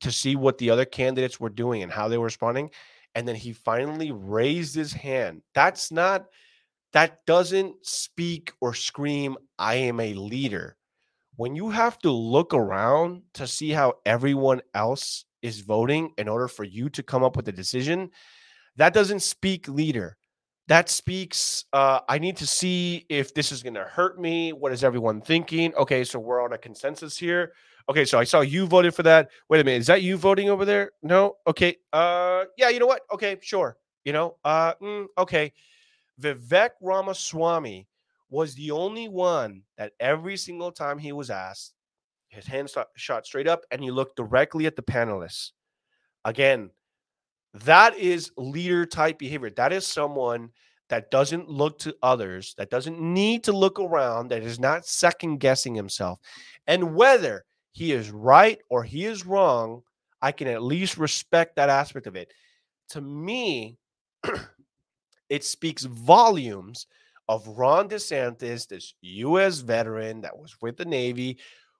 to see what the other candidates were doing and how they were responding. And then he finally raised his hand. That's not, that doesn't speak or scream, I am a leader. When you have to look around to see how everyone else is voting in order for you to come up with a decision, that doesn't speak leader. That speaks, uh, I need to see if this is going to hurt me. What is everyone thinking? Okay, so we're on a consensus here. Okay, so I saw you voted for that. Wait a minute, is that you voting over there? No. Okay. Uh, yeah. You know what? Okay, sure. You know. Uh, mm, okay. Vivek Ramaswamy was the only one that every single time he was asked, his hand shot straight up, and he looked directly at the panelists. Again, that is leader type behavior. That is someone that doesn't look to others, that doesn't need to look around, that is not second guessing himself. And whether he is right or he is wrong, I can at least respect that aspect of it. To me, it speaks volumes of Ron DeSantis, this U.S. veteran that was with the Navy,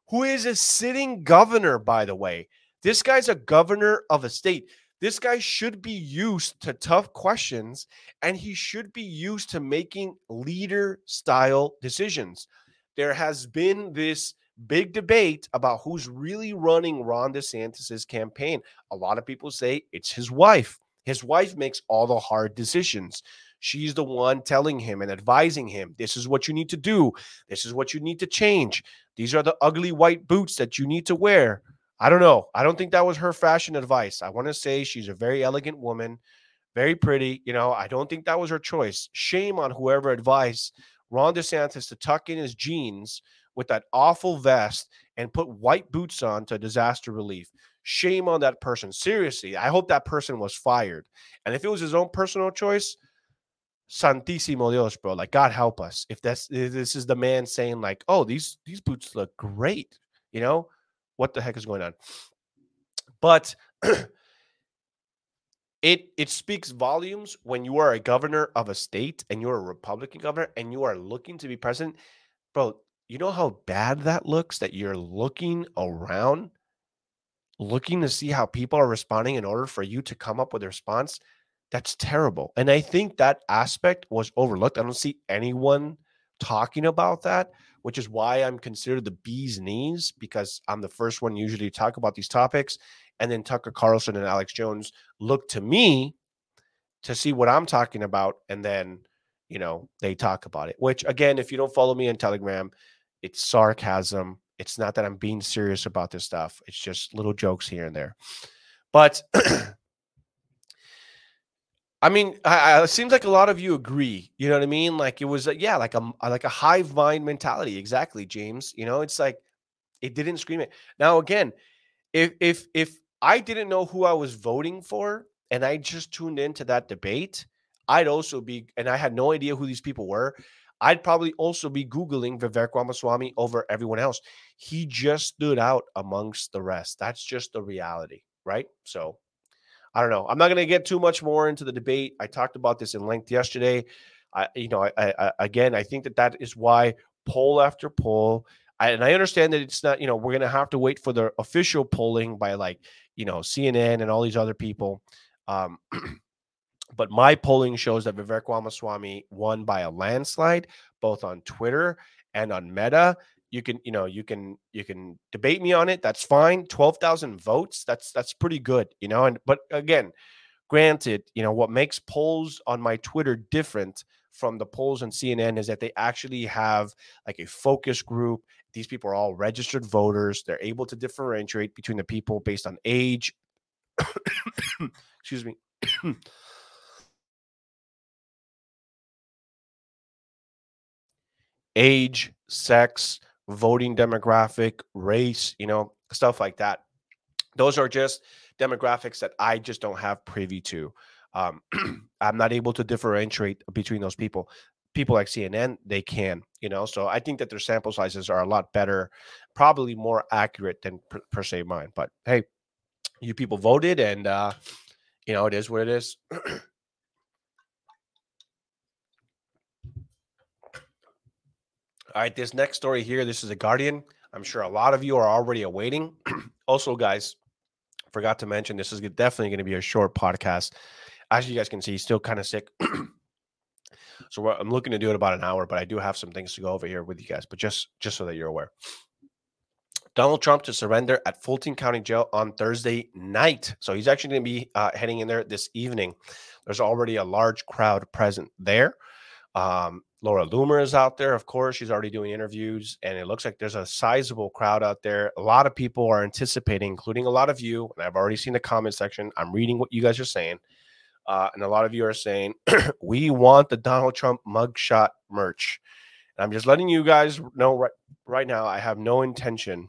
who is a sitting governor, by the way. This guy's a governor of a state. This guy should be used to tough questions and he should be used to making leader style decisions. There has been this big debate about who's really running Ron DeSantis's campaign. A lot of people say it's his wife. His wife makes all the hard decisions. She's the one telling him and advising him this is what you need to do. This is what you need to change. These are the ugly white boots that you need to wear. I don't know. I don't think that was her fashion advice. I want to say she's a very elegant woman, very pretty. You know, I don't think that was her choice. Shame on whoever advised Ron DeSantis to tuck in his jeans with that awful vest and put white boots on to disaster relief. Shame on that person. Seriously, I hope that person was fired. And if it was his own personal choice, Santísimo Dios, bro. Like God help us. If that's if this is the man saying like, "Oh, these these boots look great," you know, what the heck is going on? But it it speaks volumes when you are a governor of a state and you're a Republican governor and you are looking to be president, bro. You know how bad that looks that you're looking around, looking to see how people are responding in order for you to come up with a response. That's terrible. And I think that aspect was overlooked. I don't see anyone talking about that, which is why I'm considered the bee's knees because I'm the first one usually to talk about these topics. And then Tucker Carlson and Alex Jones look to me to see what I'm talking about. And then, you know, they talk about it, which again, if you don't follow me on Telegram, it's sarcasm. It's not that I'm being serious about this stuff. It's just little jokes here and there. But I mean, I, I, it seems like a lot of you agree. You know what I mean? Like it was, uh, yeah, like a like a hive mind mentality. Exactly, James. You know, it's like it didn't scream it. Now again, if if if I didn't know who I was voting for and I just tuned into that debate, I'd also be, and I had no idea who these people were. I'd probably also be Googling Vivek Ramaswamy over everyone else. He just stood out amongst the rest. That's just the reality, right? So I don't know. I'm not going to get too much more into the debate. I talked about this in length yesterday. I, you know, I, I, again, I think that that is why poll after poll, I, and I understand that it's not, you know, we're going to have to wait for the official polling by like, you know, CNN and all these other people. Um, but my polling shows that Vivek Ramaswamy won by a landslide, both on Twitter and on Meta. You can, you know, you can you can debate me on it. That's fine. Twelve thousand votes. That's that's pretty good, you know. And but again, granted, you know what makes polls on my Twitter different from the polls on CNN is that they actually have like a focus group. These people are all registered voters. They're able to differentiate between the people based on age. Excuse me. Age, sex, voting demographic, race, you know, stuff like that. Those are just demographics that I just don't have privy to. Um, I'm not able to differentiate between those people. People like CNN, they can, you know. So I think that their sample sizes are a lot better, probably more accurate than per, per se mine. But hey, you people voted, and uh, you know it is what it is. All right, this next story here, this is a Guardian. I'm sure a lot of you are already awaiting. also, guys, forgot to mention this is definitely going to be a short podcast. As you guys can see, he's still kind of sick. so I'm looking to do it about an hour, but I do have some things to go over here with you guys. But just just so that you're aware. Donald Trump to surrender at Fulton County Jail on Thursday night. So he's actually going to be uh, heading in there this evening. There's already a large crowd present there. Um, Laura Loomer is out there, of course. She's already doing interviews, and it looks like there's a sizable crowd out there. A lot of people are anticipating, including a lot of you. And I've already seen the comment section. I'm reading what you guys are saying. Uh, and a lot of you are saying, we want the Donald Trump mugshot merch. And I'm just letting you guys know right, right now, I have no intention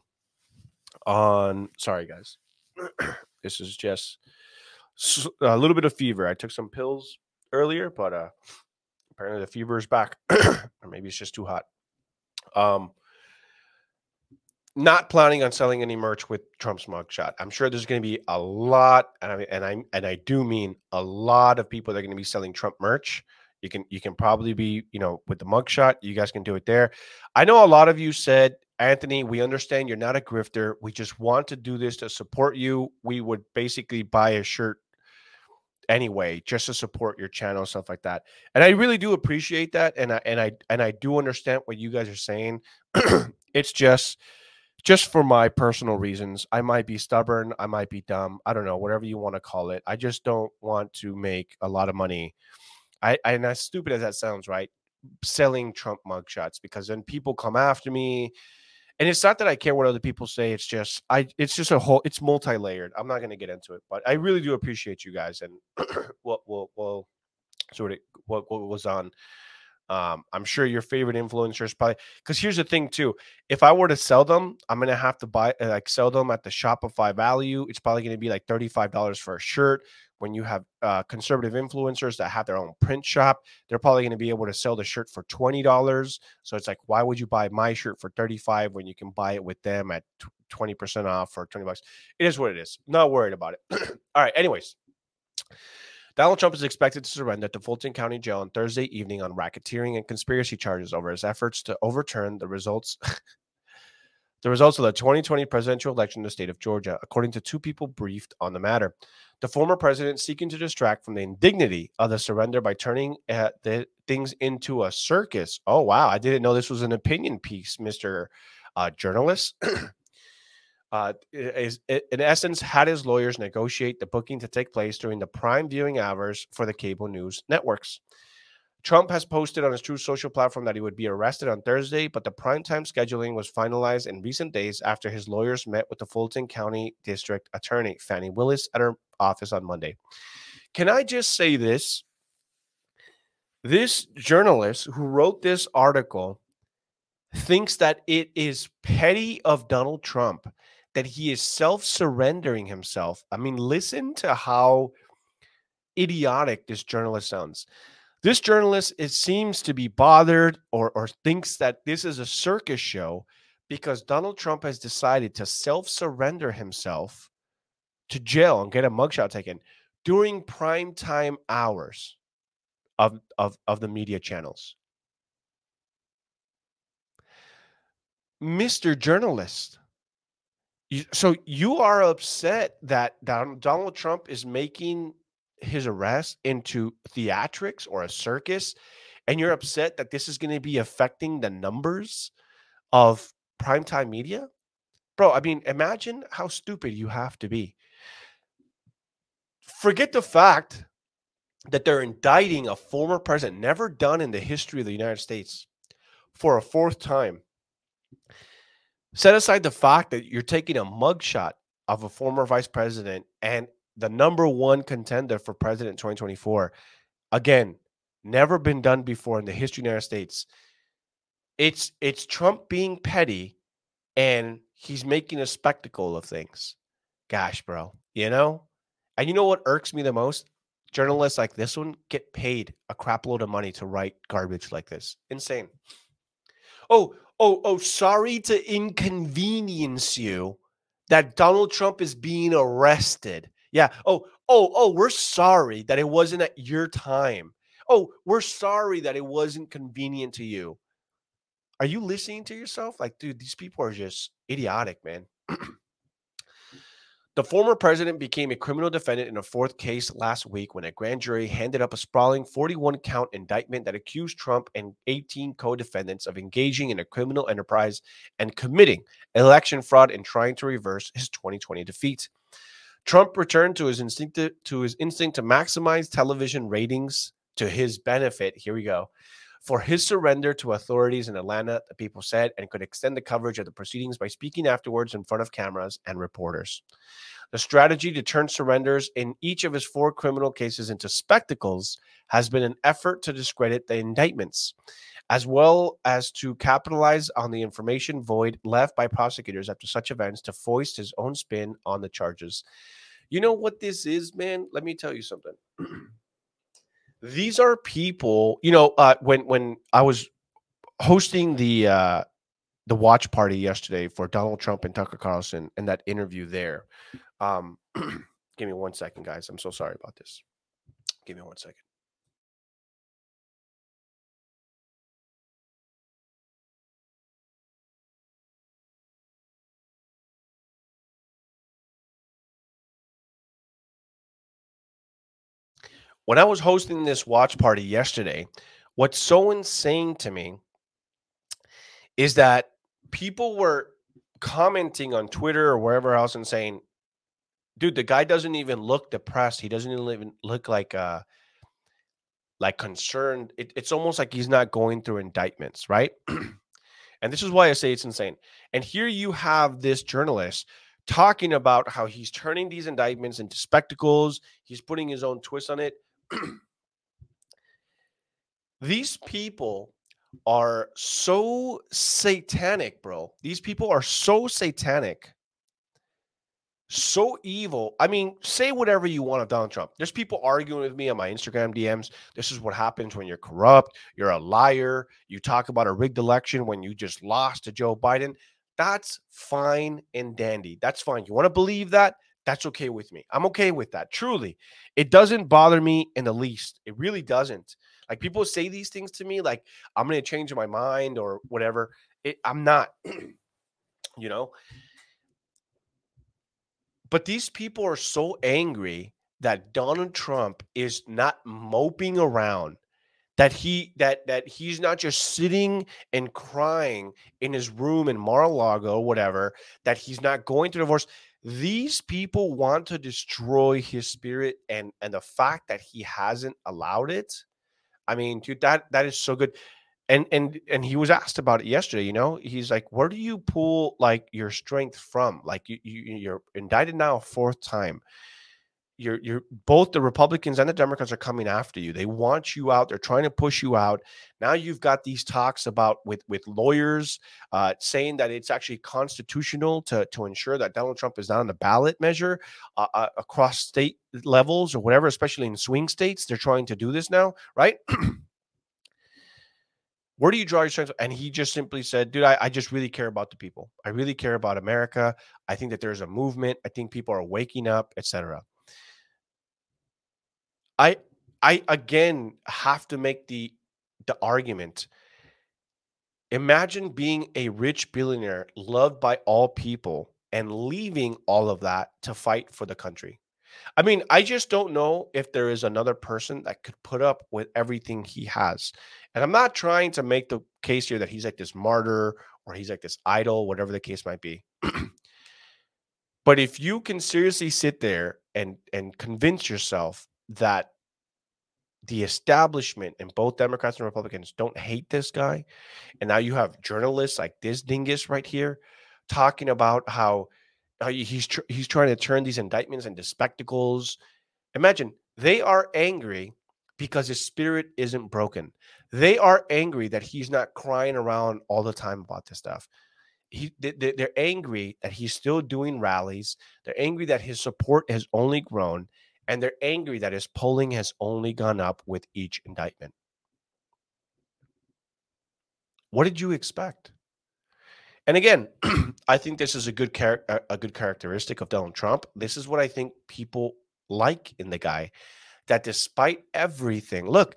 on, sorry, guys. this is just a little bit of fever. I took some pills earlier, but uh, apparently the fever is back, or maybe it's just too hot. Um, not planning on selling any merch with Trump's mugshot. I'm sure there's going to be a lot, and I and I and I do mean a lot of people that are going to be selling Trump merch. You can you can probably be you know with the mugshot. You guys can do it there. I know a lot of you said, Anthony, we understand you're not a grifter. We just want to do this to support you. We would basically buy a shirt anyway just to support your channel stuff like that and i really do appreciate that and i and i and i do understand what you guys are saying. It's just just for my personal reasons i might be stubborn i might be dumb i don't know whatever you want to call it i just don't want to make a lot of money i and as stupid as that sounds right selling trump mugshots because then people come after me and it's not that I care what other people say. It's just I. It's just a whole. It's multi-layered. I'm not going to get into it, but I really do appreciate you guys and what will will sort of what what was on. Um, I'm sure your favorite influencers probably because here's the thing too. If I were to sell them, I'm gonna have to buy like sell them at the Shopify value. It's probably gonna be like $35 for a shirt when you have uh, conservative influencers that have their own print shop, they're probably going to be able to sell the shirt for twenty dollars. So it's like, why would you buy my shirt for thirty five when you can buy it with them at twenty percent off for twenty bucks? It is what it is. Not worried about it. All right. Anyways, Donald Trump is expected to surrender to Fulton County Jail on Thursday evening on racketeering and conspiracy charges over his efforts to overturn the results the results of the 2020 presidential election in the state of Georgia, according to two people briefed on the matter. The former president seeking to distract from the indignity of the surrender by turning uh, the things into a circus. Oh wow, I didn't know this was an opinion piece, Mr. Uh, journalist. uh, is in essence had his lawyers negotiate the booking to take place during the prime viewing hours for the cable news networks. Trump has posted on his Truth Social platform that he would be arrested on Thursday, but the primetime scheduling was finalized in recent days after his lawyers met with the Fulton County District Attorney Fani Willis at her office on Monday. Can I just say this? This journalist who wrote this article thinks that it is petty of Donald Trump that he is self surrendering himself. I mean, listen to how idiotic this journalist sounds. This journalist it seems to be bothered or, or thinks that this is a circus show because Donald Trump has decided to self surrender himself to jail and get a mugshot taken during prime time hours of, of, of the media channels. Mr. Journalist, so you are upset that Donald Trump is making his arrest into theatrics or a circus, and you're upset that this is going to be affecting the numbers of primetime media? Bro, I mean, imagine how stupid you have to be. Forget the fact that they're indicting a former president, never done in the history of the United States, for a fourth time. Set aside the fact that you're taking a mugshot of a former vice president and the number one contender for president 2024. Again, never been done before in the history of the United States. It's it's Trump being petty and he's making a spectacle of things. Gosh, bro. You know? And you know what irks me the most? Journalists like this one get paid a crap load of money to write garbage like this. Insane. Oh, oh, oh, sorry to inconvenience you that Donald Trump is being arrested. Yeah. Oh, oh, oh, we're sorry that it wasn't at your time. Oh, we're sorry that it wasn't convenient to you. Are you listening to yourself? Like, dude, these people are just idiotic, man. the former president became a criminal defendant in a fourth case last week when a grand jury handed up a sprawling 41 count indictment that accused Trump and 18 co defendants of engaging in a criminal enterprise and committing election fraud and trying to reverse his 2020 defeat. Trump returned to his instinct to, to his instinct to maximize television ratings to his benefit. Here we go. For his surrender to authorities in Atlanta, the people said, and could extend the coverage of the proceedings by speaking afterwards in front of cameras and reporters. The strategy to turn surrenders in each of his four criminal cases into spectacles has been an effort to discredit the indictments, as well as to capitalize on the information void left by prosecutors after such events to foist his own spin on the charges. You know what this is, man? Let me tell you something. These are people, you know, uh, when when I was hosting the uh, the watch party yesterday for Donald Trump and Tucker Carlson and that interview there. Um, give me one second, guys. I'm so sorry about this. Give me one second. When I was hosting this watch party yesterday, what's so insane to me is that people were commenting on Twitter or wherever else and saying, dude, the guy doesn't even look depressed. He doesn't even look like uh like concerned. It, it's almost like he's not going through indictments, right? and this is why I say it's insane. And here you have this journalist talking about how he's turning these indictments into spectacles. He's putting his own twist on it. These people are so satanic, bro. These people are so satanic, so evil. I mean, say whatever you want of Donald Trump. There's people arguing with me on my Instagram DMs. This is what happens when you're corrupt, you're a liar, you talk about a rigged election when you just lost to Joe Biden. That's fine and dandy. That's fine. You want to believe that? That's okay with me. I'm okay with that. Truly. It doesn't bother me in the least. It really doesn't. Like people say these things to me, like I'm going to change my mind or whatever. It, I'm not, you know. But these people are so angry that Donald Trump is not moping around that he that that he's not just sitting and crying in his room in Mar-a-Lago or whatever that he's not going through divorce these people want to destroy his spirit and and the fact that he hasn't allowed it. I mean dude that that is so good. And and and he was asked about it yesterday you know? He's like where do you pull like your strength from? Like you, you you're indicted now a fourth time you're you're both the Republicans and the Democrats are coming after you. They want you out. They're trying to push you out. Now you've got these talks about with with lawyers uh, saying that it's actually constitutional to to ensure that Donald Trump is not on the ballot measure uh, uh, across state levels or whatever, especially in swing states. They're trying to do this now, right? Where do you draw your strength? And he just simply said, dude, I, I just really care about the people. I really care about America. I think that there's a movement. I think people are waking up, etc. I I again have to make the the argument. Imagine being a rich billionaire loved by all people and leaving all of that to fight for the country. I mean, I just don't know if there is another person that could put up with everything he has. And I'm not trying to make the case here that he's like this martyr or he's like this idol, whatever the case might be. but if you can seriously sit there and and convince yourself that the establishment and both Democrats and Republicans don't hate this guy. And now you have journalists like this dingus right here talking about how, how he's tr- he's trying to turn these indictments into spectacles. Imagine they are angry because his spirit isn't broken. They are angry that he's not crying around all the time about this stuff. He, they, they're angry that he's still doing rallies. They're angry that his support has only grown and they're angry that his polling has only gone up with each indictment. What did you expect? And again, I think this is a good char- uh, a good characteristic of Donald Trump. This is what I think people like in the guy that despite everything, look,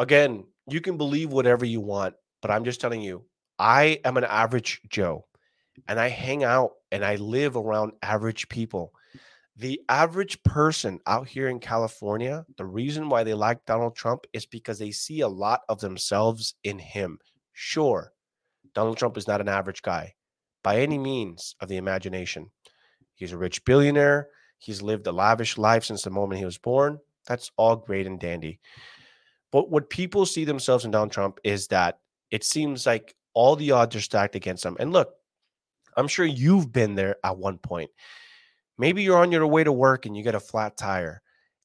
again, you can believe whatever you want, but I'm just telling you, I am an average Joe and I hang out and I live around average people the average person out here in California, the reason why they like Donald Trump is because they see a lot of themselves in him. Sure, Donald Trump is not an average guy by any means of the imagination. He's a rich billionaire. He's lived a lavish life since the moment he was born. That's all great and dandy. But what people see themselves in Donald Trump is that it seems like all the odds are stacked against him. And look, I'm sure you've been there at one point Maybe you're on your way to work and you get a flat tire,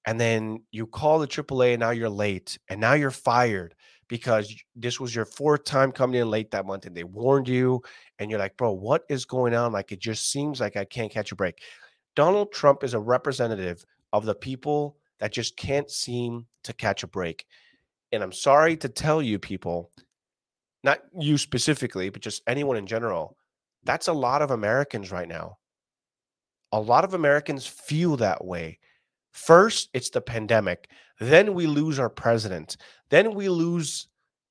and then you call the AAA and now you're late, and now you're fired because this was your fourth time coming in late that month and they warned you, and you're like, bro, what is going on? Like, it just seems like I can't catch a break. Donald Trump is a representative of the people that just can't seem to catch a break. And I'm sorry to tell you, people, not you specifically, but just anyone in general, that's a lot of Americans right now a lot of Americans feel that way. First, it's the pandemic. Then we lose our president. Then we lose,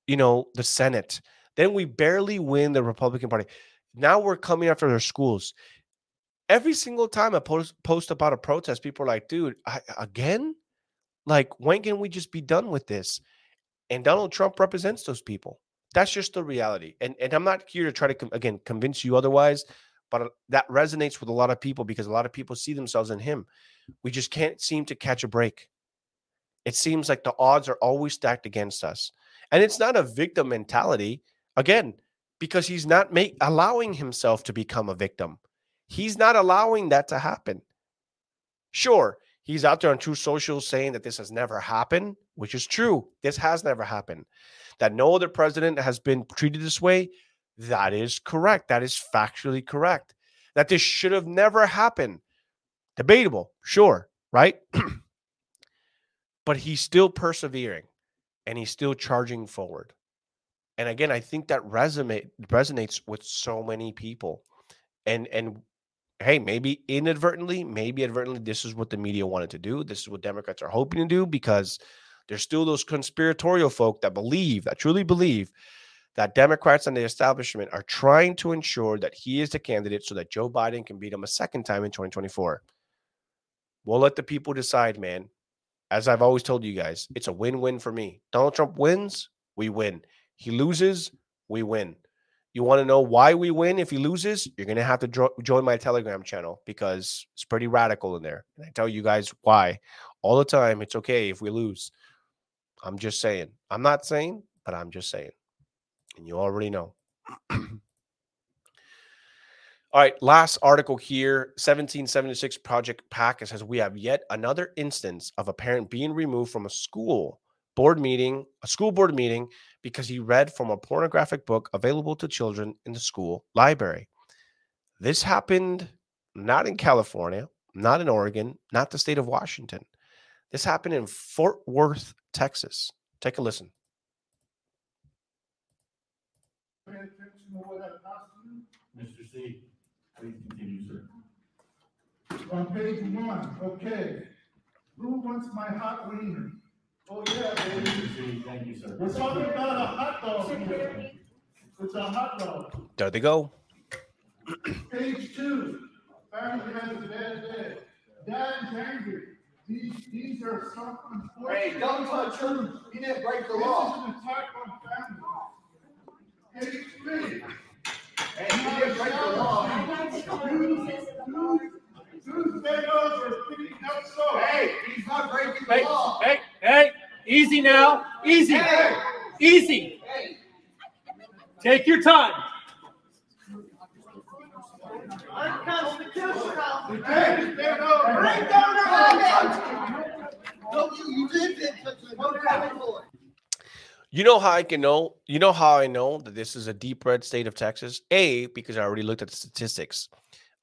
you know, the Senate. Then we barely win the Republican Party. Now we're coming after their schools. Every single time I post, post about a protest, people are like, dude, I, again? Like, when can we just be done with this? And Donald Trump represents those people. That's just the reality. And, and I'm not here to try to, again, convince you otherwise but uh, that resonates with a lot of people because a lot of people see themselves in him. We just can't seem to catch a break. It seems like the odds are always stacked against us. And it's not a victim mentality, again, because he's not make, allowing himself to become a victim. He's not allowing that to happen. Sure, he's out there on Truth Social saying that this has never happened, which is true. This has never happened. That no other president has been treated this way, that is correct. That is factually correct. That this should have never happened. Debatable, sure, right? but he's still persevering and he's still charging forward. And again, I think that resonate resonates with so many people. And and hey, maybe inadvertently, maybe advertently, this is what the media wanted to do. This is what Democrats are hoping to do because there's still those conspiratorial folk that believe, that truly believe that Democrats and the establishment are trying to ensure that he is the candidate so that Joe Biden can beat him a second time in 2024. We'll let the people decide, man. As I've always told you guys, it's a win win for me. Donald Trump wins, we win. He loses, we win. You want to know why we win if he loses? You're going to have to jo- join my Telegram channel because it's pretty radical in there. And I tell you guys why all the time. It's okay if we lose. I'm just saying. I'm not saying, but I'm just saying. And you already know. All right, last article here 1776 Project PAC says we have yet another instance of a parent being removed from a school board meeting, a school board meeting, because he read from a pornographic book available to children in the school library. This happened not in California, not in Oregon, not the state of Washington. This happened in Fort Worth, Texas. Take a listen. Mr. C, please continue, sir. On page one, okay. Who wants my hot wiener? Oh, yeah, baby. Mr. C, thank you, sir. We're talking about a hot dog here. It's a hot dog. There they go. Page two, family has a bad day. Dad is angry. These, these are some unfortunate. Hey, don't touch him. He didn't break the This is law. an attack on family. Page three. Hey, he didn't break the law. Whose bagels are thinking up so? Hey, he's not breaking the Hey, law. hey, hey, easy now, easy, easy. Take your time. You know how I can know? You know how I know that this is a deep red state of Texas? A, because I already looked at the statistics.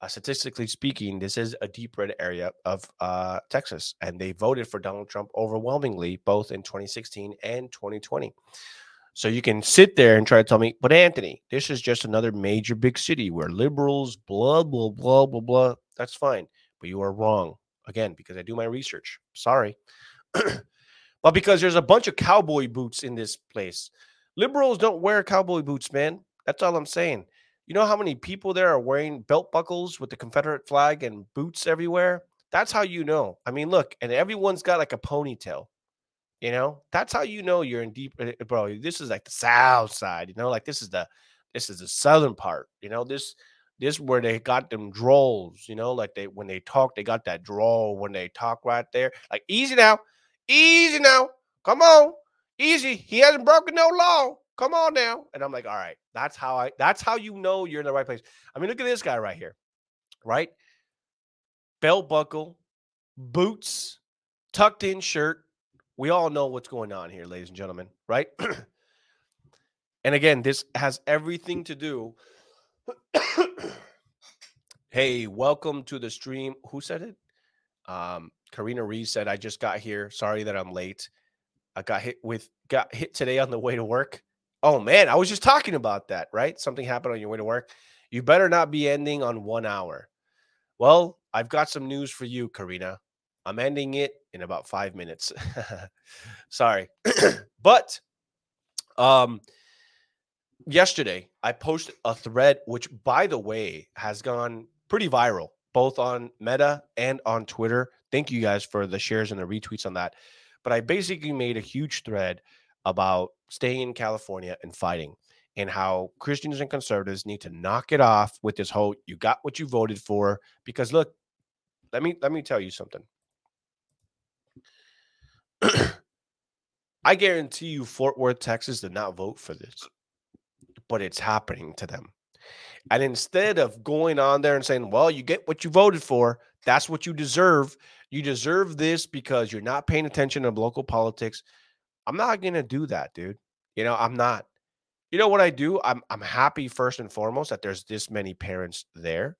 Uh, statistically speaking, this is a deep red area of uh, Texas, and they voted for Donald Trump overwhelmingly both in 2016 and 2020. So you can sit there and try to tell me, but Anthony, this is just another major big city where liberals, blah, blah, blah, blah, blah. That's fine. But you are wrong. Again, because I do my research. Sorry. but because there's a bunch of cowboy boots in this place. Liberals don't wear cowboy boots, man. That's all I'm saying. You know how many people there are wearing belt buckles with the Confederate flag and boots everywhere? That's how you know. I mean, look, and everyone's got like a ponytail. You know, that's how you know you're in deep, eh, bro. This is like the south side. You know, like this is the this is the southern part. You know, this this where they got them drawls. You know, like they when they talk, they got that drawl when they talk right there. Like easy now, easy now, come on, easy. He hasn't broken no law. Come on now. And I'm like, all right, that's how I. That's how you know you're in the right place. I mean, look at this guy right here, right? Belt buckle, boots, tucked in shirt. We all know what's going on here, ladies and gentlemen, right? and again, this has everything to do. hey, welcome to the stream. Who said it? Um, Karina Reese said, I just got here. Sorry that I'm late. I got hit with got hit today on the way to work. Oh man, I was just talking about that, right? Something happened on your way to work. You better not be ending on one hour. Well, I've got some news for you, Karina. I'm ending it in about five minutes. Sorry. but um yesterday I posted a thread, which by the way has gone pretty viral, both on Meta and on Twitter. Thank you guys for the shares and the retweets on that. But I basically made a huge thread about staying in California and fighting and how Christians and conservatives need to knock it off with this whole you got what you voted for because look let me let me tell you something. I guarantee you Fort Worth Texas did not vote for this but it's happening to them. And instead of going on there and saying well you get what you voted for that's what you deserve. You deserve this because you're not paying attention to local politics I'm not to do that dude you know I'm not you know what I do? I'm I'm happy first and foremost that there's this many parents there.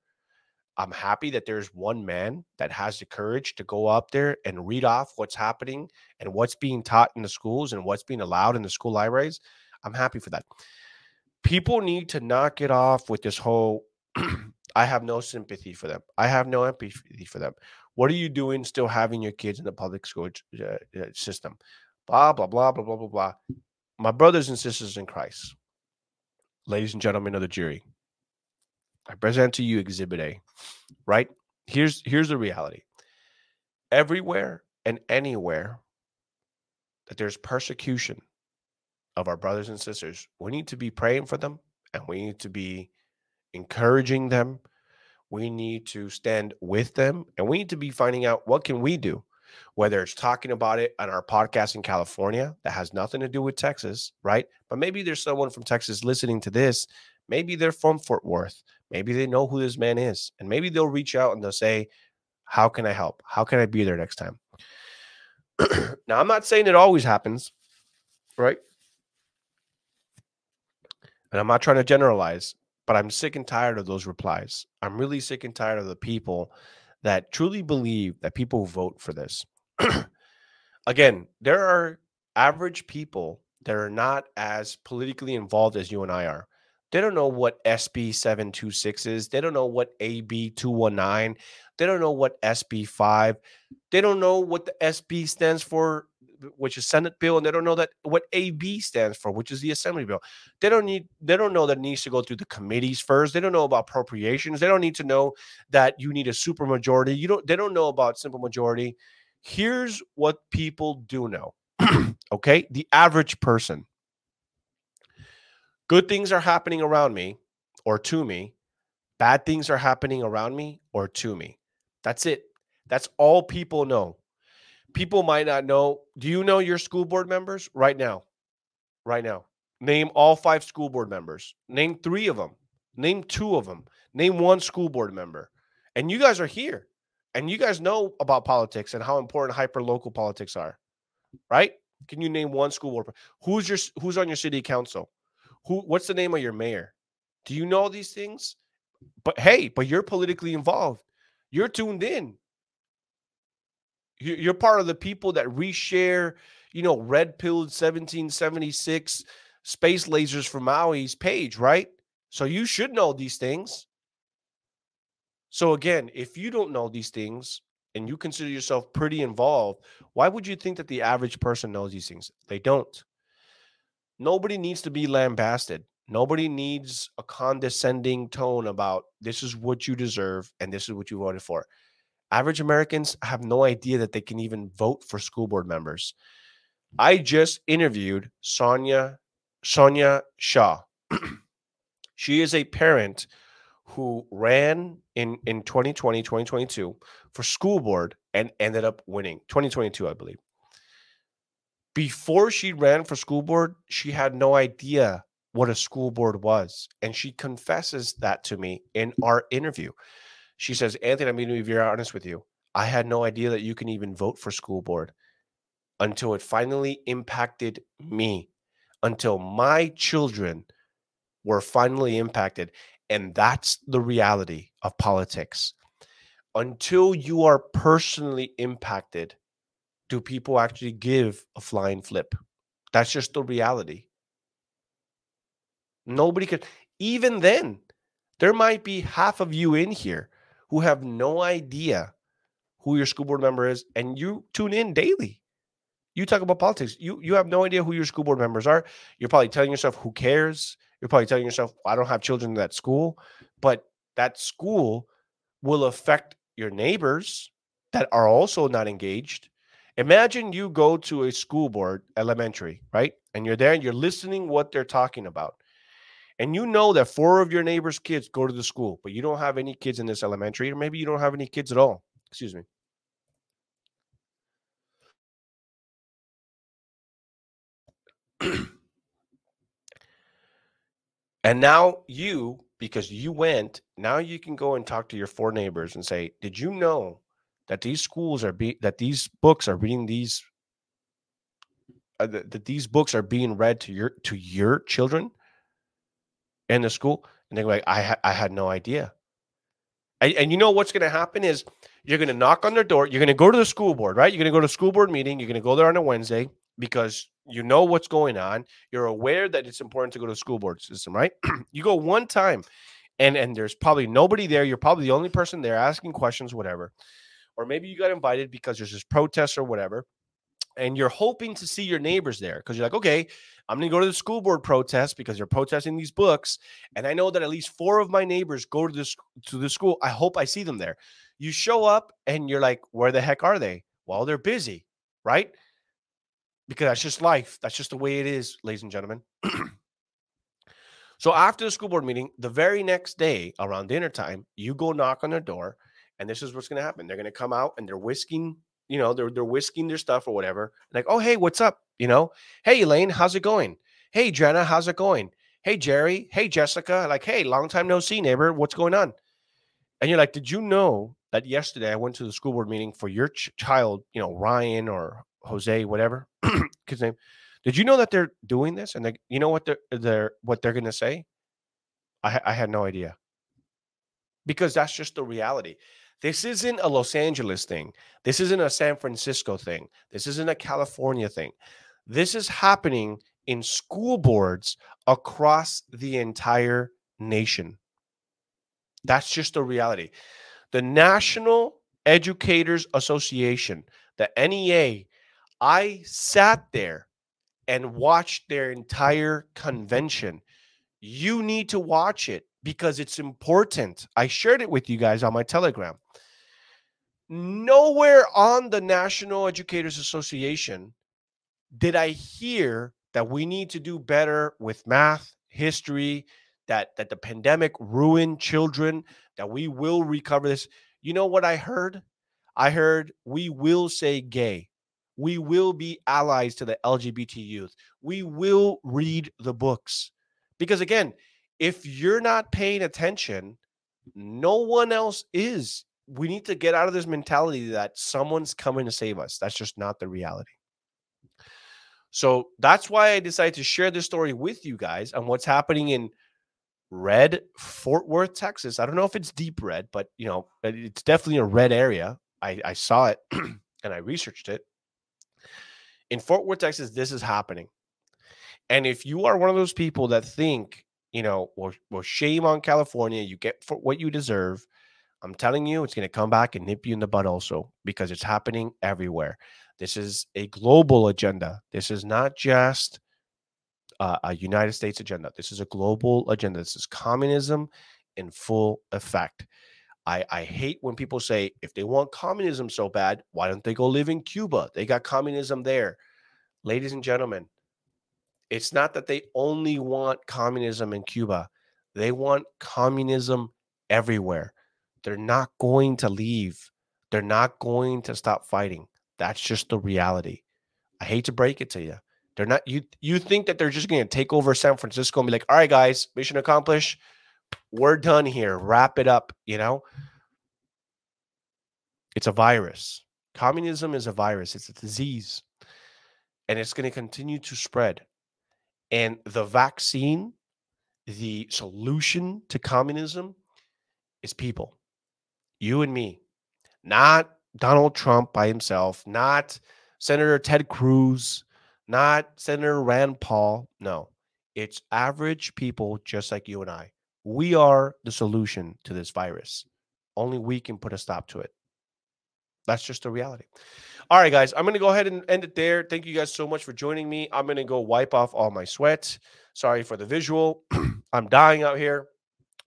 I'm happy that there's one man that has the courage to go up there and read off what's happening and what's being taught in the schools and what's being allowed in the school libraries. I'm happy for that. People need to knock it off with this whole I have no sympathy for them. I have no empathy for them. What are you doing still having your kids in the public school uh, uh, system? Blah, blah, blah, blah, blah, blah, blah. My brothers and sisters in Christ, ladies and gentlemen of the jury, I present to you Exhibit A, right? Here's here's the reality. Everywhere and anywhere that there's persecution of our brothers and sisters, we need to be praying for them and we need to be encouraging them. We need to stand with them and we need to be finding out what can we do whether it's talking about it on our podcast in California that has nothing to do with Texas, right? But maybe there's someone from Texas listening to this. Maybe they're from Fort Worth. Maybe they know who this man is. And maybe they'll reach out and they'll say, How can I help? How can I be there next time? now, I'm not saying it always happens, right? And I'm not trying to generalize, but I'm sick and tired of those replies. I'm really sick and tired of the people that truly believe that people vote for this. Again, there are average people that are not as politically involved as you and I are. They don't know what SB 726 is. They don't know what AB 219. They don't know what SB 5. They don't know what the SB stands for which is Senate bill, and they don't know that what AB stands for, which is the Assembly bill. They don't need they don't know that needs to go through the committees first. They don't know about appropriations. They don't need to know that you need a super majority. You don't they don't know about simple majority. Here's what people do know. okay? The average person. Good things are happening around me or to me. Bad things are happening around me or to me. That's it. That's all people know people might not know. Do you know your school board members right now? Right now. Name all five school board members. Name three of them. Name two of them. Name one school board member. And you guys are here. And you guys know about politics and how important hyper local politics are. Right? Can you name one school board? Who's your who's on your city council? Who what's the name of your mayor? Do you know these things? But hey, but you're politically involved. You're tuned in. You're part of the people that reshare, you know, red pilled 1776 space lasers from Maui's page, right? So you should know these things. So again, if you don't know these things and you consider yourself pretty involved, why would you think that the average person knows these things? They don't. Nobody needs to be lambasted. Nobody needs a condescending tone about this is what you deserve and this is what you voted for. Average Americans have no idea that they can even vote for school board members. Mm. I just interviewed Sonia Sonia Shaw. she is a parent who ran in in 2020 2022 for school board and ended up winning 2022 I believe. Before she ran for school board, she had no idea what a school board was and she confesses that to me in our interview. She says, Anthony, I'm going to be very honest with you. I had no idea that you can even vote for school board until it finally impacted me, until my children were finally impacted. And that's the reality of politics. Until you are personally impacted, do people actually give a flying flip? That's just the reality. Nobody could, even then, there might be half of you in here who have no idea who your school board member is, and you tune in daily. You talk about politics. You you have no idea who your school board members are. You're probably telling yourself, "Who cares?" You're probably telling yourself, "I don't have children in that school," but that school will affect your neighbors that are also not engaged. Imagine you go to a school board, elementary, right? And you're there and you're listening what they're talking about and you know that four of your neighbors' kids go to the school, but you don't have any kids in this elementary, or maybe you don't have any kids at all. Excuse me. and now you, because you went, now you can go and talk to your four neighbors and say, "Did you know that these schools are be that these books are reading these uh, that, that these books are being read to your to your children?" In the school, and they're like, I ha- I had no idea. And, and you know what's going to happen is you're going to knock on their door. You're going to go to the school board, right? You're going to go to school board meeting. You're going to go there on a Wednesday because you know what's going on. You're aware that it's important to go to the school board system, right? you go one time and and there's probably nobody there. You're probably the only person there asking questions, whatever. Or maybe you got invited because there's this protest or whatever, and you're hoping to see your neighbors there because you're like, okay, I'm going to go to the school board protest because they're protesting these books, and I know that at least four of my neighbors go to this to the school. I hope I see them there. You show up and you're like, where the heck are they? Well, they're busy, right? Because that's just life. That's just the way it is, ladies and gentlemen. so after the school board meeting, the very next day around dinner time, you go knock on their door, and this is what's going to happen. They're going to come out and they're whisking, you know, they're they're whisking their stuff or whatever. Like, oh hey, what's up? You know, hey Elaine, how's it going? Hey Jenna, how's it going? Hey Jerry, hey Jessica, like, hey, long time no see, neighbor. What's going on? And you're like, did you know that yesterday I went to the school board meeting for your ch- child, you know, Ryan or Jose, whatever his name. Did you know that they're doing this? And you know what they're they're what they're gonna say? I I had no idea. Because that's just the reality. This isn't a Los Angeles thing. This isn't a San Francisco thing. This isn't a California thing. This is happening in school boards across the entire nation. That's just the reality. The National Educators Association, the NEA, I sat there and watched their entire convention. You need to watch it because it's important. I shared it with you guys on my Telegram. Nowhere on the National Educators Association did I hear that we need to do better with math, history, that that the pandemic ruined children, that we will recover this. You know what I heard? I heard we will say gay. We will be allies to the LGBT youth. We will read the books. Because again, if you're not paying attention, no one else is. We need to get out of this mentality that someone's coming to save us. That's just not the reality. So that's why I decided to share this story with you guys on what's happening in red Fort Worth, Texas. I don't know if it's deep red, but you know, it's definitely a red area. I, I saw it and I researched it. In Fort Worth, Texas, this is happening. And if you are one of those people that think, you know, well, well shame on California, you get for what you deserve. I'm telling you, it's going to come back and nip you in the butt also because it's happening everywhere. This is a global agenda. This is not just uh, a United States agenda. This is a global agenda. This is communism in full effect. I, I hate when people say if they want communism so bad, why don't they go live in Cuba? They got communism there. Ladies and gentlemen, it's not that they only want communism in Cuba, they want communism everywhere. They're not going to leave, they're not going to stop fighting. That's just the reality. I hate to break it to you. They're not you you think that they're just going to take over San Francisco and be like, "All right guys, mission accomplished. We're done here. Wrap it up," you know? It's a virus. Communism is a virus. It's a disease. And it's going to continue to spread. And the vaccine, the solution to communism is people. You and me. Not Donald Trump by himself, not Senator Ted Cruz, not Senator Rand Paul. No, it's average people just like you and I. We are the solution to this virus. Only we can put a stop to it. That's just the reality. All right, guys, I'm going to go ahead and end it there. Thank you guys so much for joining me. I'm going to go wipe off all my sweat. Sorry for the visual. I'm dying out here.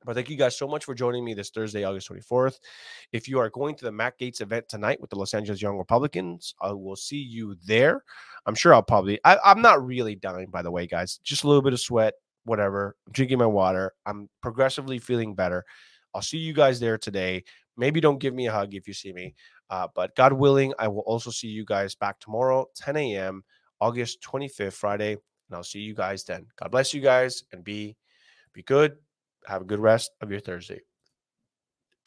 But thank you guys so much for joining me this Thursday, August 24th. If you are going to the Matt Gaetz event tonight with the Los Angeles Young Republicans, I will see you there. I'm sure I'll probably, I, I'm not really dying, by the way, guys. Just a little bit of sweat, whatever. I'm drinking my water. I'm progressively feeling better. I'll see you guys there today. Maybe don't give me a hug if you see me. Uh, but God willing, I will also see you guys back tomorrow, 10 a.m., August 25th, Friday. And I'll see you guys then. God bless you guys and be be good have a good rest of your Thursday.